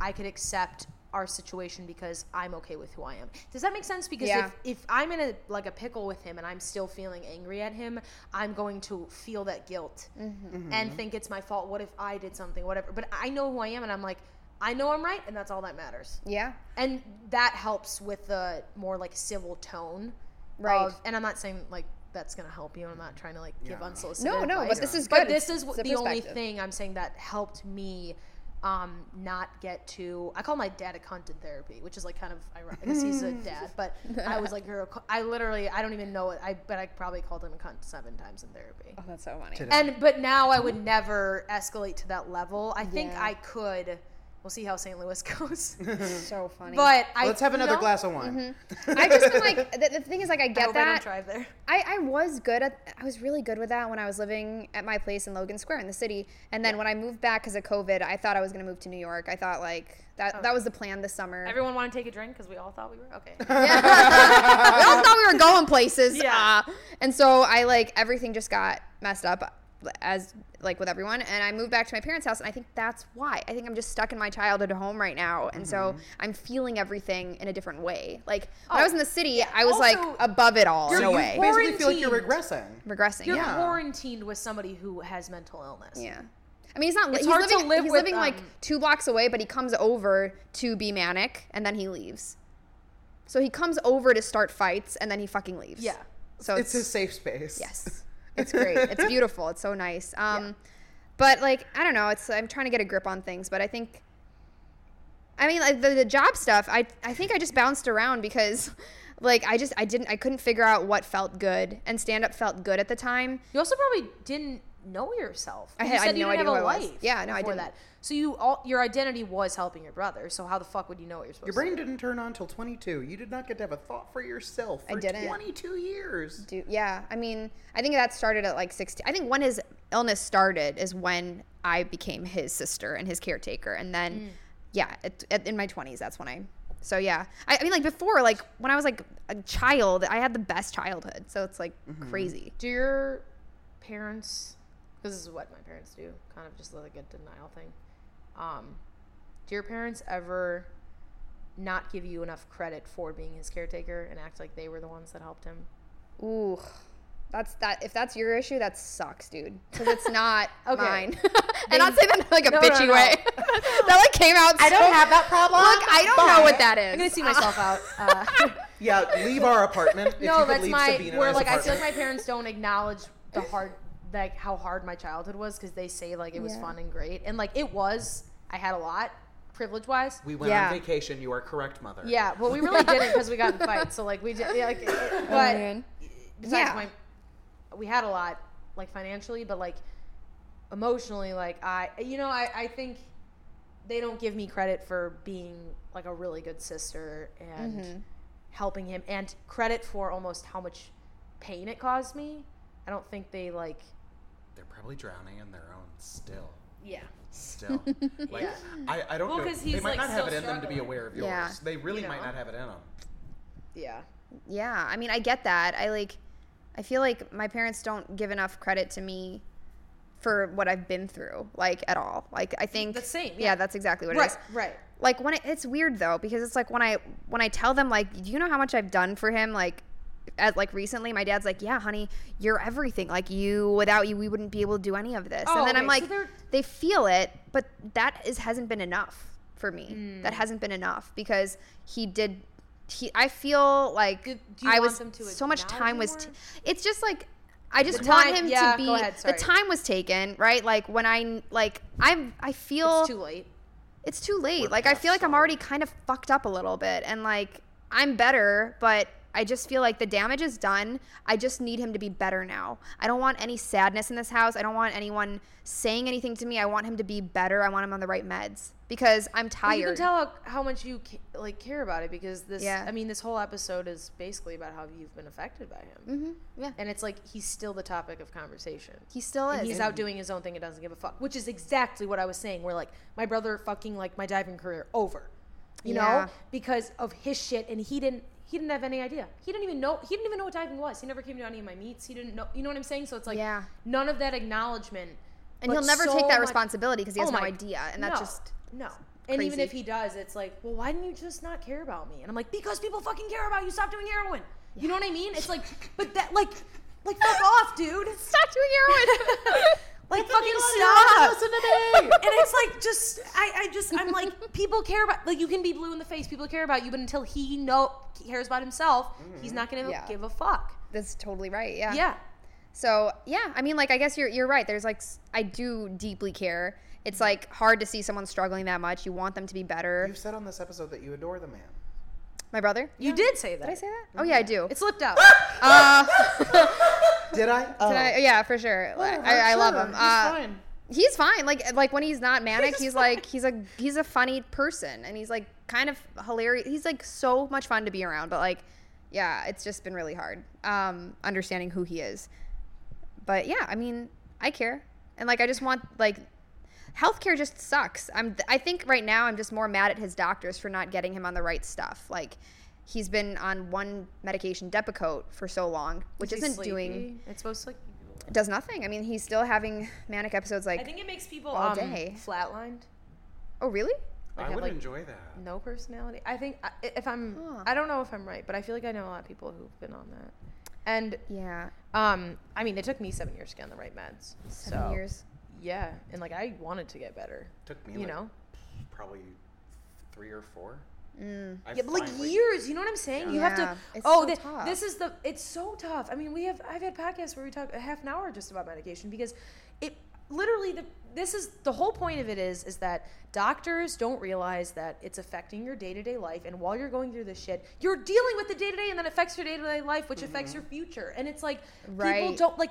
Speaker 1: I could accept our situation because I'm okay with who I am. Does that make sense? Because
Speaker 3: Yeah.
Speaker 1: if, if I'm in a like a pickle with him and I'm still feeling angry at him, I'm going to feel that guilt
Speaker 3: Mm-hmm.
Speaker 1: and think it's my fault. What if I did something? Whatever. But I know who I am and I'm like, I know I'm right and that's all that matters.
Speaker 3: yeah,
Speaker 1: And that helps with the more like civil tone.
Speaker 3: Right.
Speaker 1: Of, and I'm not saying like that's gonna help you. I'm not trying to like give
Speaker 2: Yeah.
Speaker 1: unsolicited
Speaker 3: No, no, but this is
Speaker 1: But
Speaker 3: good.
Speaker 1: this is
Speaker 3: it's
Speaker 1: the only thing I'm saying that helped me um, not get to. I call my dad a cunt in therapy, which is like kind of ironic because he's a dad. But I was like, you're a cu- I literally, I don't even know it. I but I probably called him a cunt seven times in therapy.
Speaker 3: oh, that's so funny.
Speaker 2: Today.
Speaker 1: And but now I would never escalate to that level. I think
Speaker 3: Yeah.
Speaker 1: I could. We'll see how St. Louis goes.
Speaker 3: so funny.
Speaker 1: but I
Speaker 2: Let's have
Speaker 1: you
Speaker 2: another
Speaker 1: know,
Speaker 2: glass of wine.
Speaker 3: I've just been like, the, the thing is, like, I get
Speaker 1: I
Speaker 3: get
Speaker 1: hope I don't drive there.
Speaker 3: I, I was good at I was really good with that when I was living at my place in Logan Square in the city. And then when I moved back because of COVID, I thought I was gonna move to New York. I thought like that that was the plan this summer.
Speaker 1: Everyone want to take a drink because we all thought we were okay. Yeah.
Speaker 3: we all thought we were going places.
Speaker 1: Yeah.
Speaker 3: uh, and so I like everything just got messed up as like with everyone and I moved back to my parents' house and I think that's why. I think I'm just stuck in my childhood home right now and so
Speaker 1: Mm-hmm.
Speaker 3: I'm feeling everything in a different way. Like when
Speaker 1: Oh,
Speaker 3: I was in the city, I was like above it all in
Speaker 2: So
Speaker 3: a
Speaker 2: you
Speaker 3: way.
Speaker 2: basically feel like you're regressing.
Speaker 3: Regressing.
Speaker 1: You're
Speaker 3: yeah.
Speaker 1: quarantined with somebody who has mental illness.
Speaker 3: Yeah. I mean, he's not.
Speaker 1: It's
Speaker 3: he's
Speaker 1: hard to
Speaker 3: living,
Speaker 1: live
Speaker 3: He's
Speaker 1: with,
Speaker 3: living like
Speaker 1: um,
Speaker 3: two blocks away, but he comes over to be manic, and then he leaves. So he comes over to start fights, and then he fucking leaves.
Speaker 1: Yeah.
Speaker 3: So
Speaker 2: It's his safe space.
Speaker 3: Yes. It's great. it's beautiful. It's so nice. Um, but like I don't know. It's I'm trying to get a grip on things, but I think. I mean, like the, the job stuff. I I think I just bounced around because, like, I just I didn't I couldn't figure out what felt good, and stand up felt good at the time.
Speaker 1: You also probably didn't know yourself.
Speaker 3: I
Speaker 1: You
Speaker 3: had- I
Speaker 1: said
Speaker 3: had
Speaker 1: you
Speaker 3: no
Speaker 1: didn't
Speaker 3: idea
Speaker 1: have a
Speaker 3: I was.
Speaker 1: life
Speaker 3: Yeah, no, I didn't.
Speaker 1: that. So you all your identity was helping your brother. So how the fuck would you know what you're supposed to?
Speaker 2: Your brain
Speaker 1: do?
Speaker 2: didn't turn on till 22. You did not get to have a thought for yourself
Speaker 3: I
Speaker 2: for
Speaker 3: didn't.
Speaker 2: 22 years.
Speaker 3: do yeah i mean i think that started at like 16 i think when his illness started is when i became his sister and his caretaker and then
Speaker 1: Mm.
Speaker 3: yeah it, it- in my 20s that's when i so yeah I, I mean like before like when i was like a child i had the best childhood so it's like
Speaker 2: Mm-hmm.
Speaker 3: crazy
Speaker 1: Do your parents? Because this is what my parents do. Kind of just like a denial thing. Um, do your parents ever not give you enough credit for being his caretaker and act like they were the ones that helped him?
Speaker 3: ooh That's that. If that's your issue, that sucks, dude. Because it's not
Speaker 1: Okay.
Speaker 3: mine. and not say that in like a
Speaker 1: No, no,
Speaker 3: bitchy
Speaker 1: no.
Speaker 3: way. that like came out.
Speaker 2: I don't have that problem.
Speaker 3: Look, I don't know what that is.
Speaker 1: I'm gonna see myself out. Uh,
Speaker 2: Yeah, leave our apartment. If you
Speaker 1: no,
Speaker 2: could
Speaker 1: that's
Speaker 2: leave
Speaker 1: my
Speaker 2: Sabina
Speaker 1: where like
Speaker 2: I's
Speaker 1: I feel like my parents don't acknowledge the hard like how hard my childhood was because they say like it was
Speaker 3: Yeah.
Speaker 1: fun and great and like it was. I had a lot privilege wise.
Speaker 2: We went
Speaker 3: Yeah.
Speaker 2: on vacation. You are correct, mother.
Speaker 1: Yeah, well, we really didn't because we got in fights. So like we did, yeah, like, it-
Speaker 3: Oh,
Speaker 1: but
Speaker 3: man.
Speaker 1: besides
Speaker 3: Yeah.
Speaker 1: my, we had a lot like financially, but like emotionally, like I, you know, I I think they don't give me credit for being like a really good sister and
Speaker 3: Mm-hmm.
Speaker 1: helping him, and credit for almost how much pain it caused me. I don't think they like.
Speaker 2: They're probably drowning in their own still.
Speaker 1: Yeah.
Speaker 2: Still. Like,
Speaker 1: Yeah.
Speaker 2: I, I don't
Speaker 1: Well,
Speaker 2: know.
Speaker 1: 'cause
Speaker 2: They might
Speaker 1: like,
Speaker 2: not have it
Speaker 1: still
Speaker 2: in them to be aware of yours.
Speaker 3: Yeah.
Speaker 2: They really
Speaker 1: You
Speaker 2: might not have it in them.
Speaker 1: Yeah.
Speaker 3: Yeah, I mean, I get that. I like, I feel like my parents don't give enough credit to me for what I've been through, like at all. Like, I think
Speaker 1: The same,
Speaker 3: Yeah,
Speaker 1: yeah.
Speaker 3: that's exactly what it
Speaker 1: Right.
Speaker 3: is.
Speaker 1: Right.
Speaker 3: Like when it, it's weird though because it's like when I when I tell them like, do you know how much I've done for him? Like, as like recently, my dad's like, yeah, honey, you're everything. Like you, without you, we wouldn't be able to do any of this.
Speaker 1: Oh,
Speaker 3: and then I'm
Speaker 1: okay, so
Speaker 3: like,
Speaker 1: they're-
Speaker 3: feel it, but that is hasn't been enough for me.
Speaker 1: Hmm.
Speaker 3: That hasn't been enough because he did. He, I feel like
Speaker 1: Do- do you
Speaker 3: I
Speaker 1: want
Speaker 3: was
Speaker 1: them to
Speaker 3: so much time was. T- it's just like I just
Speaker 1: The
Speaker 3: want him
Speaker 1: yeah,
Speaker 3: to be.
Speaker 1: ahead,
Speaker 3: the time was taken, right? Like when I like I'm I feel
Speaker 1: It's too late.
Speaker 3: it's too late.
Speaker 2: We're
Speaker 3: Like I feel like I'm already kind of fucked up a little bit and like I'm better, but I just feel like the damage is done. I just need him to be better now. I don't want any sadness in this house. I don't want anyone saying anything to me. I want him to be better. I want him on the right meds because I'm tired.
Speaker 1: You can tell how, how much you like care about it because this.
Speaker 3: Yeah.
Speaker 1: I mean, this whole episode is basically about how you've been affected by him,
Speaker 3: Mm-hmm. Yeah.
Speaker 1: and it's like he's still the topic of conversation.
Speaker 3: He still is.
Speaker 1: And he's out doing his own thing and doesn't give a fuck, which is exactly what I was saying. Where like my brother fucking like my diving career over, you
Speaker 3: Yeah.
Speaker 1: know, because of his shit, and he didn't. He didn't have any idea. He didn't even know. He didn't even know what diving was. He never came to any of my meets. He didn't know. You know what I'm saying? So it's like
Speaker 3: Yeah.
Speaker 1: none of that acknowledgement.
Speaker 3: and he'll never
Speaker 1: so
Speaker 3: take that
Speaker 1: much-
Speaker 3: responsibility because he has
Speaker 1: Oh
Speaker 3: no idea. And that's
Speaker 1: no,
Speaker 3: just
Speaker 1: no. And even if he does, it's like, well, why didn't you just not care about me? And I'm like, because people fucking care about you. Stop doing heroin. You know what I mean? It's like, but that like, like fuck off, dude.
Speaker 3: stop doing heroin.
Speaker 1: Like
Speaker 2: It's
Speaker 1: fucking
Speaker 2: illegal,
Speaker 1: stop.
Speaker 2: listen to me.
Speaker 1: and it's like just I, I just I'm like people care about like you can be blue in the face people care about you but until he know cares about himself he's not gonna
Speaker 3: Yeah.
Speaker 1: give a fuck
Speaker 3: that's totally right. Yeah.
Speaker 1: yeah
Speaker 3: So yeah, I mean, like I guess you're you're right. There's like I do deeply care. It's mm-hmm. like hard to see someone struggling that much. You want them to be better.
Speaker 2: You've said on this episode that you adore the man.
Speaker 3: My brother.
Speaker 1: you did say that
Speaker 3: Did I say that? Oh yeah, I do.
Speaker 1: it slipped out
Speaker 3: Uh,
Speaker 2: Did I? Oh.
Speaker 3: did I, yeah, for sure.
Speaker 2: Well,
Speaker 3: I, I love
Speaker 2: sure,
Speaker 3: him.
Speaker 2: He's
Speaker 3: Uh,
Speaker 2: fine.
Speaker 3: He's fine. Like like when he's not manic,
Speaker 2: He's
Speaker 3: he's, like he's a he's a funny person and he's like kind of hilarious. He's like so much fun to be around. But like, yeah, it's just been really hard um, understanding who he is. But yeah, I mean, I care and like I just want like healthcare just sucks. I'm I think right now I'm just more mad at his doctors for not getting him on the right stuff. Like. He's been on one medication, Depakote, for so long, which
Speaker 1: Is
Speaker 3: isn't doing
Speaker 1: sleepy? it's supposed to like
Speaker 3: does nothing. I mean, he's still having manic episodes like
Speaker 1: I think it makes people
Speaker 3: all
Speaker 1: um,
Speaker 3: day.
Speaker 1: flatlined
Speaker 3: Oh, really?
Speaker 1: like
Speaker 2: I would
Speaker 1: like,
Speaker 2: enjoy that.
Speaker 1: no personality I think if I'm
Speaker 3: Huh.
Speaker 1: I don't know if I'm right but I feel like I know a lot of people who've been on that and
Speaker 3: Yeah.
Speaker 1: um I mean it took me seven years to get on the right meds
Speaker 3: Seven
Speaker 1: so
Speaker 3: years.
Speaker 1: Yeah and like I wanted to get better
Speaker 2: Took me
Speaker 1: you
Speaker 2: like
Speaker 1: know
Speaker 2: probably three or four.
Speaker 3: Mm.
Speaker 1: Yeah, but like years, you know what I'm saying? You have to.
Speaker 3: it's
Speaker 1: oh,
Speaker 3: so
Speaker 1: thi-
Speaker 3: tough.
Speaker 1: this is the. It's so tough. I mean, we have. I've had podcasts where we talk a half an hour just about medication because it literally the. This is the whole point of it is is that doctors don't realize that it's affecting your day to day life, and while you're going through this shit, you're dealing with the day to day, and then affects your day to day life, which affects your future. And it's like people don't like.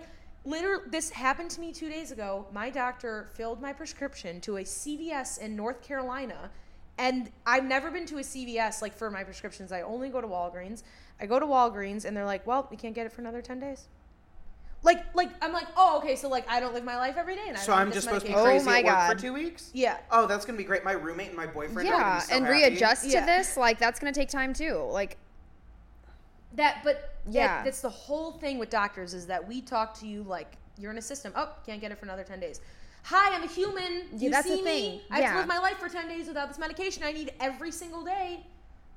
Speaker 1: Literally, this happened to me two days ago. My doctor filled my prescription to a CVS in North Carolina, and I've never been to a CVS like for my prescriptions. I only go to Walgreens. I go to Walgreens, and they're like, "Well, you can't get it for another ten days." Like, like I'm like, oh, okay, so like I don't live my life every day, and I
Speaker 2: So
Speaker 1: don't
Speaker 2: I'm
Speaker 1: have
Speaker 2: just
Speaker 1: this
Speaker 2: supposed to be
Speaker 1: medication.
Speaker 3: Oh
Speaker 2: crazy
Speaker 3: my
Speaker 2: at work
Speaker 3: God.
Speaker 2: for two weeks?
Speaker 1: Yeah.
Speaker 2: Oh, that's gonna be great. My roommate and my boyfriend. are gonna
Speaker 3: Yeah,
Speaker 2: be so
Speaker 3: and
Speaker 2: happy.
Speaker 3: readjust
Speaker 1: Yeah.
Speaker 3: to this, like that's gonna take time too. Like,
Speaker 1: That, but yeah,
Speaker 3: Yeah.
Speaker 1: that's the whole thing with doctors is that we talk to you like you're in a system. Oh, can't get it for another ten days. Hi, I'm a human. You
Speaker 3: the
Speaker 1: see
Speaker 3: thing.
Speaker 1: me? I have
Speaker 3: Yeah.
Speaker 1: to live my life for ten days without this medication. I need every single day,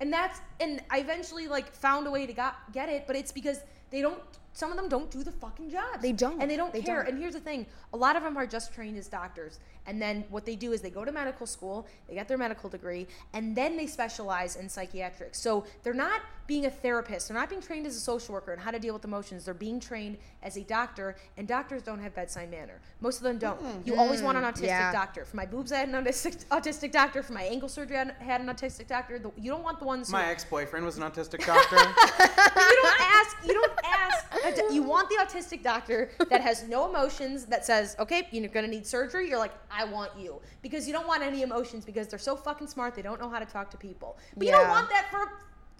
Speaker 1: and that's and I eventually like found a way to got, get it, but it's because they don't some of them don't do the fucking jobs.
Speaker 3: They don't.
Speaker 1: and they don't
Speaker 3: They
Speaker 1: care.
Speaker 3: don't.
Speaker 1: And here's the thing: a lot of them are just trained as doctors, and then what they do is they go to medical school, they get their medical degree, and then they specialize in psychiatrics. So they're not being a therapist. They're not being trained as a social worker and how to deal with emotions. They're being trained as a doctor, and doctors don't have bedside manner. Most of them don't. Mm-hmm. You always want an mm-hmm. autistic
Speaker 3: yeah.
Speaker 1: doctor. For my boobs, I had an autistic, autistic doctor. For my ankle surgery, I had an autistic doctor. The- You don't want the ones
Speaker 2: My ex-boyfriend was an autistic doctor.
Speaker 1: you don't ask. You don't ask. A You want the autistic doctor that has no emotions. That says, "Okay, you're gonna need surgery." You're like, "I want you," because you don't want any emotions because they're so fucking smart. They don't know how to talk to people. But you don't want that for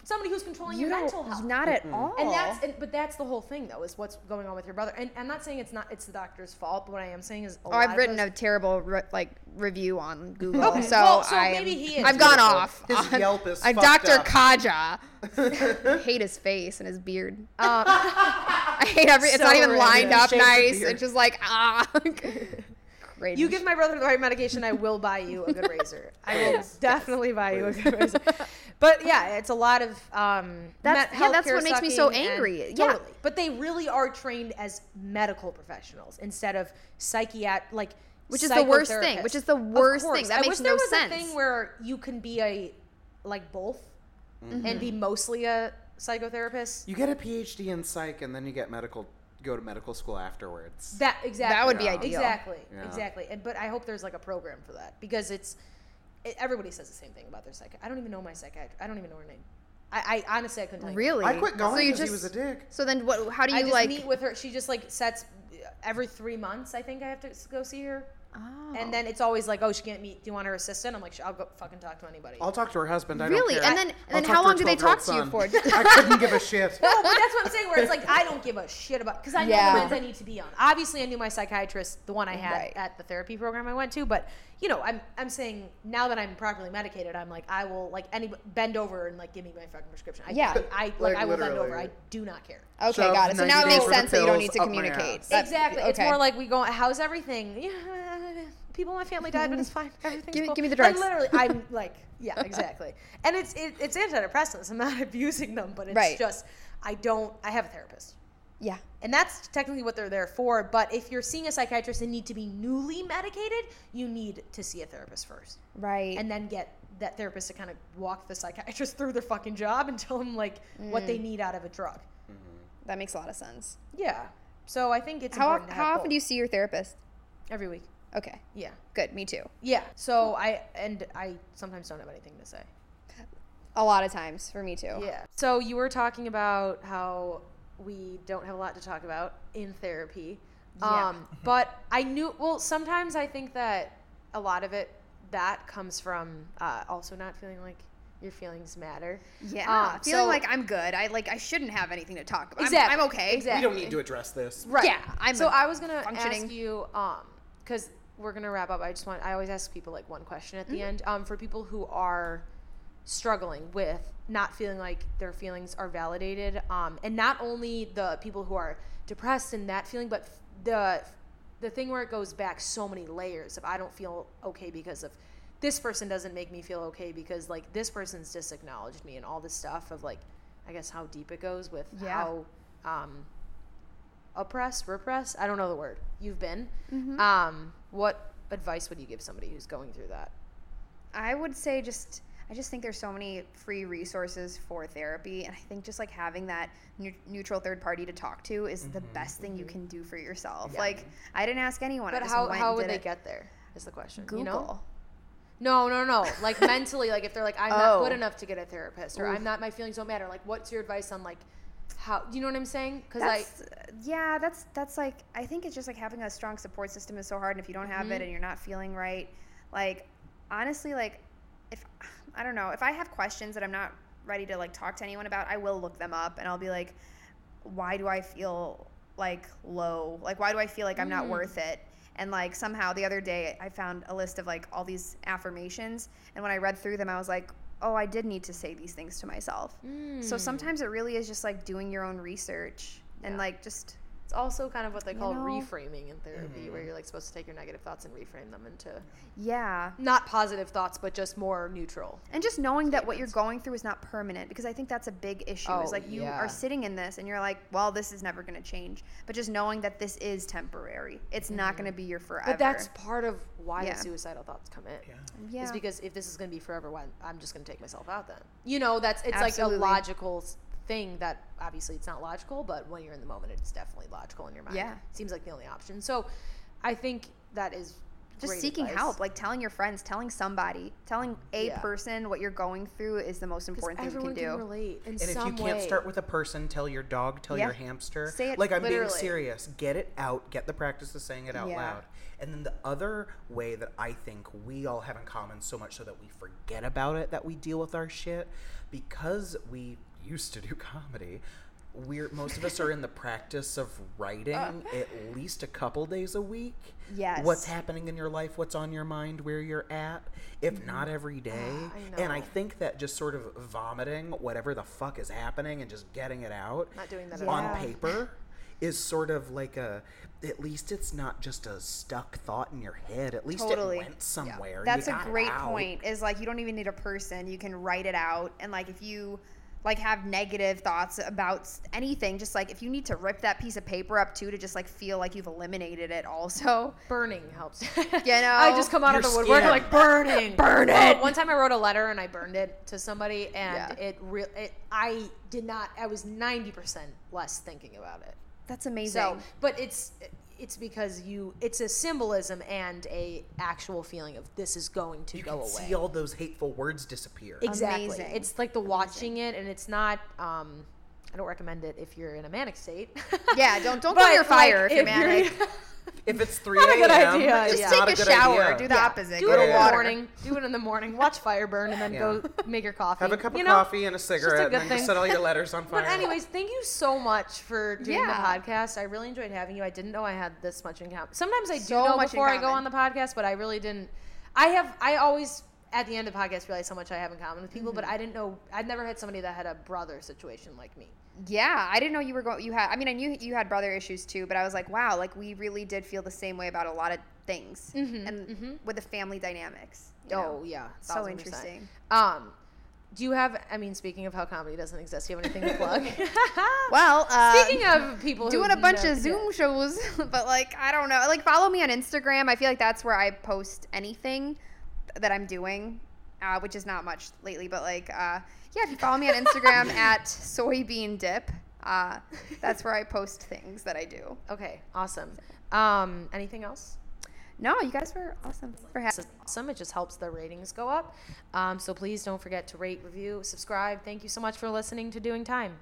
Speaker 1: somebody who's controlling
Speaker 3: You
Speaker 1: your
Speaker 3: don't,
Speaker 1: mental health.
Speaker 3: not at all.
Speaker 1: and that's and, but that's the whole thing though is what's going on with your brother. And I'm not saying it's not it's the doctor's fault. But what I am saying is, a
Speaker 3: Oh,
Speaker 1: lot
Speaker 3: I've
Speaker 1: of
Speaker 3: written
Speaker 1: those-
Speaker 3: a terrible re- like review on Google,
Speaker 1: Okay,
Speaker 3: so,
Speaker 1: well, so
Speaker 3: I
Speaker 1: maybe
Speaker 3: am-
Speaker 1: he is
Speaker 3: I've gone
Speaker 2: beautiful.
Speaker 3: off.
Speaker 2: His
Speaker 3: on-
Speaker 2: Yelp is
Speaker 3: I'm Dr.
Speaker 2: up.
Speaker 3: Kaja. I hate his face and his beard.
Speaker 1: Um,
Speaker 3: I hate every. It's
Speaker 1: So
Speaker 3: not even
Speaker 1: random.
Speaker 3: lined up
Speaker 2: Shades
Speaker 3: nice. It's just like ah. Great.
Speaker 1: You give my brother the right medication, I will buy you a good razor. I will definitely buy you a good razor. But yeah, it's a lot of um,
Speaker 3: That's-
Speaker 1: met-
Speaker 3: yeah, that's what makes me so
Speaker 1: sucking and-
Speaker 3: angry. Yeah.
Speaker 1: Totally. But they really are trained as medical professionals instead of psychiat like
Speaker 3: Which is the worst thing, which is the worst thing. That
Speaker 1: I
Speaker 3: makes
Speaker 1: wish
Speaker 3: no
Speaker 1: there was
Speaker 3: sense.
Speaker 1: a thing where you can be a like both and be mostly a psychotherapist.
Speaker 2: you get a PhD in psych, and then you get medical, go to medical school afterwards.
Speaker 1: That exactly.
Speaker 3: That would be
Speaker 2: Yeah.
Speaker 3: ideal.
Speaker 1: Exactly.
Speaker 2: Yeah.
Speaker 1: Exactly. And but I hope there's like a program for that because it's it, everybody says the same thing about their psychiatrist. I don't even know my psychiatrist. I don't even know her name. I, I honestly I couldn't tell you.
Speaker 3: Really?
Speaker 2: I quit going
Speaker 3: So you
Speaker 2: because he was a dick.
Speaker 3: So then, what? How do
Speaker 1: I
Speaker 3: you
Speaker 1: just
Speaker 3: like?
Speaker 1: meet with her. She just like sets every three months. I think I have to go see her.
Speaker 3: Oh.
Speaker 1: And then it's always like, oh, she can't meet. Do you want her assistant? I'm like, I'll go fucking talk to anybody.
Speaker 2: I'll talk to her husband. I
Speaker 3: Really?
Speaker 2: don't care.
Speaker 3: And then- and then how long do they talk to you
Speaker 2: son.
Speaker 3: for?
Speaker 2: I couldn't give a shit.
Speaker 1: No, but that's what I'm saying. Where it's like I don't give a shit about because I know
Speaker 3: Yeah.
Speaker 1: the ones I need to be on. Obviously, I knew my psychiatrist, the one I had
Speaker 3: Right.
Speaker 1: at the therapy program I went to. But you know, I'm I'm saying now that I'm properly medicated, I'm like I will like any bend over and like give me my fucking prescription. I,
Speaker 3: Yeah.
Speaker 1: I, I like,
Speaker 2: Like,
Speaker 1: I will bend
Speaker 2: literally.
Speaker 1: over. I do not care.
Speaker 3: Okay,
Speaker 2: Shove
Speaker 3: got it. So now it makes
Speaker 2: days worth
Speaker 3: sense that you don't
Speaker 2: pills
Speaker 3: need to
Speaker 2: up my
Speaker 3: communicate.
Speaker 2: ass.
Speaker 3: That-
Speaker 1: exactly. It's
Speaker 3: okay.
Speaker 1: more like we go. How's everything? Yeah, people in my family died, but it's fine. Everything's
Speaker 3: Give me-
Speaker 1: cool.
Speaker 3: give me the
Speaker 1: Like,
Speaker 3: drugs.
Speaker 1: literally, I'm like, yeah, exactly. And it's it, it's antidepressants. I'm not abusing them, but it's
Speaker 3: Right.
Speaker 1: just I don't. I have a therapist.
Speaker 3: Yeah.
Speaker 1: And that's technically what they're there for. But if you're seeing a psychiatrist and need to be newly medicated, you need to see a therapist first.
Speaker 3: Right.
Speaker 1: And then get that therapist to kind of walk the psychiatrist through their fucking job and tell them like what
Speaker 3: Mm.
Speaker 1: they need out of a drug.
Speaker 3: that makes a lot of sense.
Speaker 1: Yeah. So I think it's
Speaker 3: How
Speaker 1: important to have
Speaker 3: how often
Speaker 1: both.
Speaker 3: do you see your therapist?
Speaker 1: every week.
Speaker 3: Okay.
Speaker 1: Yeah.
Speaker 3: Good. Me too.
Speaker 1: Yeah. So I and I sometimes don't have anything to say.
Speaker 3: A lot of times for me too.
Speaker 1: Yeah. So you were talking about how we don't have a lot to talk about in therapy.
Speaker 3: Yeah.
Speaker 1: Um, but I knew, well, sometimes I think that a lot of it, that comes from uh, also not feeling like your feelings matter.
Speaker 3: Yeah.
Speaker 1: Um,
Speaker 3: Feeling
Speaker 1: so-
Speaker 3: like I'm good. I like I shouldn't have anything to talk about. I'm-
Speaker 1: Exactly.
Speaker 3: I'm, okay. Exactly.
Speaker 2: We
Speaker 1: Exactly.
Speaker 2: don't need to address this.
Speaker 1: Right.
Speaker 3: Yeah, I'm
Speaker 1: so I was gonna
Speaker 3: functioning-
Speaker 1: ask you, um, because we're gonna wrap up. I just want. I always ask people like one question at the
Speaker 3: Mm-hmm.
Speaker 1: end. Um, for people who are struggling with not feeling like their feelings are validated, um, and not only the people who are depressed and that feeling, but the the thing where it goes back so many layers. If I don't feel okay because of this person doesn't make me feel okay because like this person's disacknowledged me and all this stuff of like, I guess how deep it goes with
Speaker 3: Yeah.
Speaker 1: how. Um, oppressed, repressed, I don't know the word, you've been.
Speaker 3: Mm-hmm.
Speaker 1: Um, what advice would you give somebody who's going through that?
Speaker 3: I would say just I just think there's so many free resources for therapy, and I think just like having that neu- neutral third party to talk to is the best thing you can do for yourself. Like I didn't ask anyone. I
Speaker 1: But how, how would
Speaker 3: did
Speaker 1: they
Speaker 3: it.
Speaker 1: get there? Is the question.
Speaker 3: Google?
Speaker 1: You know? No, no, no. Like mentally, like if they're like, I'm not
Speaker 3: Oh.
Speaker 1: good enough to get a therapist, or I'm not, my feelings don't matter. Like, what's your advice on like how? You know what I'm saying? Because I,
Speaker 3: yeah, that's that's like I think it's just like having a strong support system is so hard, and if you don't have
Speaker 1: Mm-hmm.
Speaker 3: it and you're not feeling right, like honestly, like if I don't know if I have questions that I'm not ready to like talk to anyone about, I will look them up and I'll be like, why do I feel like low? Like why do I feel like I'm
Speaker 1: Mm.
Speaker 3: not worth it? And like somehow the other day I found a list of like all these affirmations, and when I read through them, I was like. Oh, I did need to say these things to myself.
Speaker 1: Mm.
Speaker 3: So sometimes it really is just like doing your own research and like just
Speaker 1: It's also kind of what they
Speaker 3: You
Speaker 1: call
Speaker 3: know?
Speaker 1: reframing in therapy, where mm-hmm. you're like supposed to take your negative thoughts and reframe them into
Speaker 3: Yeah.
Speaker 1: not positive thoughts, but just more neutral.
Speaker 3: And just knowing that what you're going through is not permanent, because I think that's a big issue.
Speaker 1: Oh,
Speaker 3: is like you
Speaker 1: yeah.
Speaker 3: are sitting in this and you're like, well, this is never going to change. But just knowing that this is temporary, it's not going to mm-hmm. be your forever.
Speaker 1: But that's part of why
Speaker 3: Yeah.
Speaker 1: the suicidal thoughts come in.
Speaker 2: Yeah.
Speaker 3: yeah.
Speaker 1: Is because if this is going to be forever, why I'm just going to take myself out then. You know, that's it's
Speaker 3: Absolutely.
Speaker 1: like a logical s- thing that obviously it's not logical, but when you're in the moment, it's definitely logical in your mind.
Speaker 3: Yeah.
Speaker 1: seems like the only option. So, I think that is
Speaker 3: just
Speaker 1: great
Speaker 3: seeking
Speaker 1: advice.
Speaker 3: help, like telling your friends, telling somebody, telling a
Speaker 1: Yeah.
Speaker 3: person what you're going through is the most important thing you
Speaker 1: everyone
Speaker 3: can do.
Speaker 1: relate in
Speaker 2: And if
Speaker 1: some
Speaker 2: you can't
Speaker 1: way.
Speaker 2: start with a person, tell your dog, tell
Speaker 3: Yeah.
Speaker 2: your hamster.
Speaker 3: Say it
Speaker 2: like I'm being serious. Get it out. Get the practice of saying it out
Speaker 3: Yeah.
Speaker 2: loud. And then the other way that I think we all have in common, so much so that we forget about it, that we deal with our shit, because we used to do comedy. We're most of us are in the practice of writing uh. at least a couple days a week.
Speaker 3: Yes.
Speaker 2: What's happening in your life? What's on your mind? Where you're at? If mm-hmm. not every ah, day.
Speaker 1: I
Speaker 2: And I think that just sort of vomiting whatever the fuck is happening and just getting it out
Speaker 1: Not doing that
Speaker 3: Yeah.
Speaker 2: on paper is sort of like a at least it's not just a stuck thought in your head at least
Speaker 3: Totally.
Speaker 2: it went somewhere You
Speaker 3: That's a great point. Is like you don't even need a person. You can write it out, and like if you like have negative thoughts about anything, just like if you need to rip that piece of paper up too to just like feel like you've eliminated it. Also,
Speaker 1: burning helps.
Speaker 3: You know?
Speaker 1: I just come out of the woodwork like burning,
Speaker 3: Burn
Speaker 1: Oh,
Speaker 3: it.
Speaker 1: one time I wrote a letter and I burned it to somebody, and
Speaker 3: Yeah.
Speaker 1: it real. It, I did not. I was ninety percent less thinking about it.
Speaker 3: that's amazing.
Speaker 1: So, but it's it's because you. It's a symbolism and a actual feeling of this is going to
Speaker 2: you
Speaker 1: go
Speaker 2: can
Speaker 1: away.
Speaker 2: see all those hateful words disappear
Speaker 1: Exactly.
Speaker 3: Amazing.
Speaker 1: It's like the watching it, and it's not. Um, I don't recommend it if you're in a manic state.
Speaker 3: Yeah, don't- don't go
Speaker 1: But,
Speaker 3: near fire
Speaker 1: like,
Speaker 3: if you're manic.
Speaker 2: if it's 3
Speaker 1: Not a good
Speaker 2: a.m.
Speaker 1: idea,
Speaker 2: it's
Speaker 1: yeah.
Speaker 3: just take a,
Speaker 2: good
Speaker 3: shower.
Speaker 2: idea.
Speaker 3: Do the opposite.
Speaker 1: Do
Speaker 3: go
Speaker 1: it
Speaker 3: to
Speaker 1: in the morning. Do it in the morning. Watch fire burn, and then
Speaker 2: Yeah.
Speaker 1: go make your coffee.
Speaker 2: have a cup
Speaker 1: you
Speaker 2: of
Speaker 1: know?
Speaker 2: coffee and a
Speaker 1: just a
Speaker 2: cigarette and
Speaker 1: good
Speaker 2: then
Speaker 1: thing.
Speaker 2: just set all your letters on fire
Speaker 1: But anyways, thank you so much for doing
Speaker 3: Yeah.
Speaker 1: the podcast. I really enjoyed having you. I didn't know I had this much in common. Sometimes I do
Speaker 3: So
Speaker 1: know
Speaker 3: much
Speaker 1: before I go on the podcast, but I really didn't. I have. I always at the end of podcasts realize how much I have in common with people,
Speaker 3: Mm-hmm.
Speaker 1: but I didn't know. I'd never had somebody that had a brother situation like me.
Speaker 3: Yeah, I didn't know you were going. You had. I mean, I knew you had brother issues too, but I was like, wow, like we really did feel the same way about a lot of things,
Speaker 1: Mhm,
Speaker 3: and
Speaker 1: mhm.
Speaker 3: with the family dynamics. you know?
Speaker 1: Oh yeah,
Speaker 3: so interesting.
Speaker 1: Um, do you have? I mean, speaking of how comedy doesn't exist, do you have anything to plug?
Speaker 3: Well, uh,
Speaker 1: speaking of people who
Speaker 3: doing a bunch of Zoom shows, but like I don't know. Like follow me on Instagram. I feel like that's where I post anything that I'm doing, uh, which is not much lately. But like, uh, yeah, if you follow me on Instagram at soybean dip, uh, that's where I post things that I do.
Speaker 1: Okay, awesome. Um, anything else?
Speaker 3: No, you guys were awesome for having.
Speaker 1: Awesome. It just helps the ratings go up. Um, so please don't forget to rate, review, subscribe. Thank you so much for listening to Doing Time.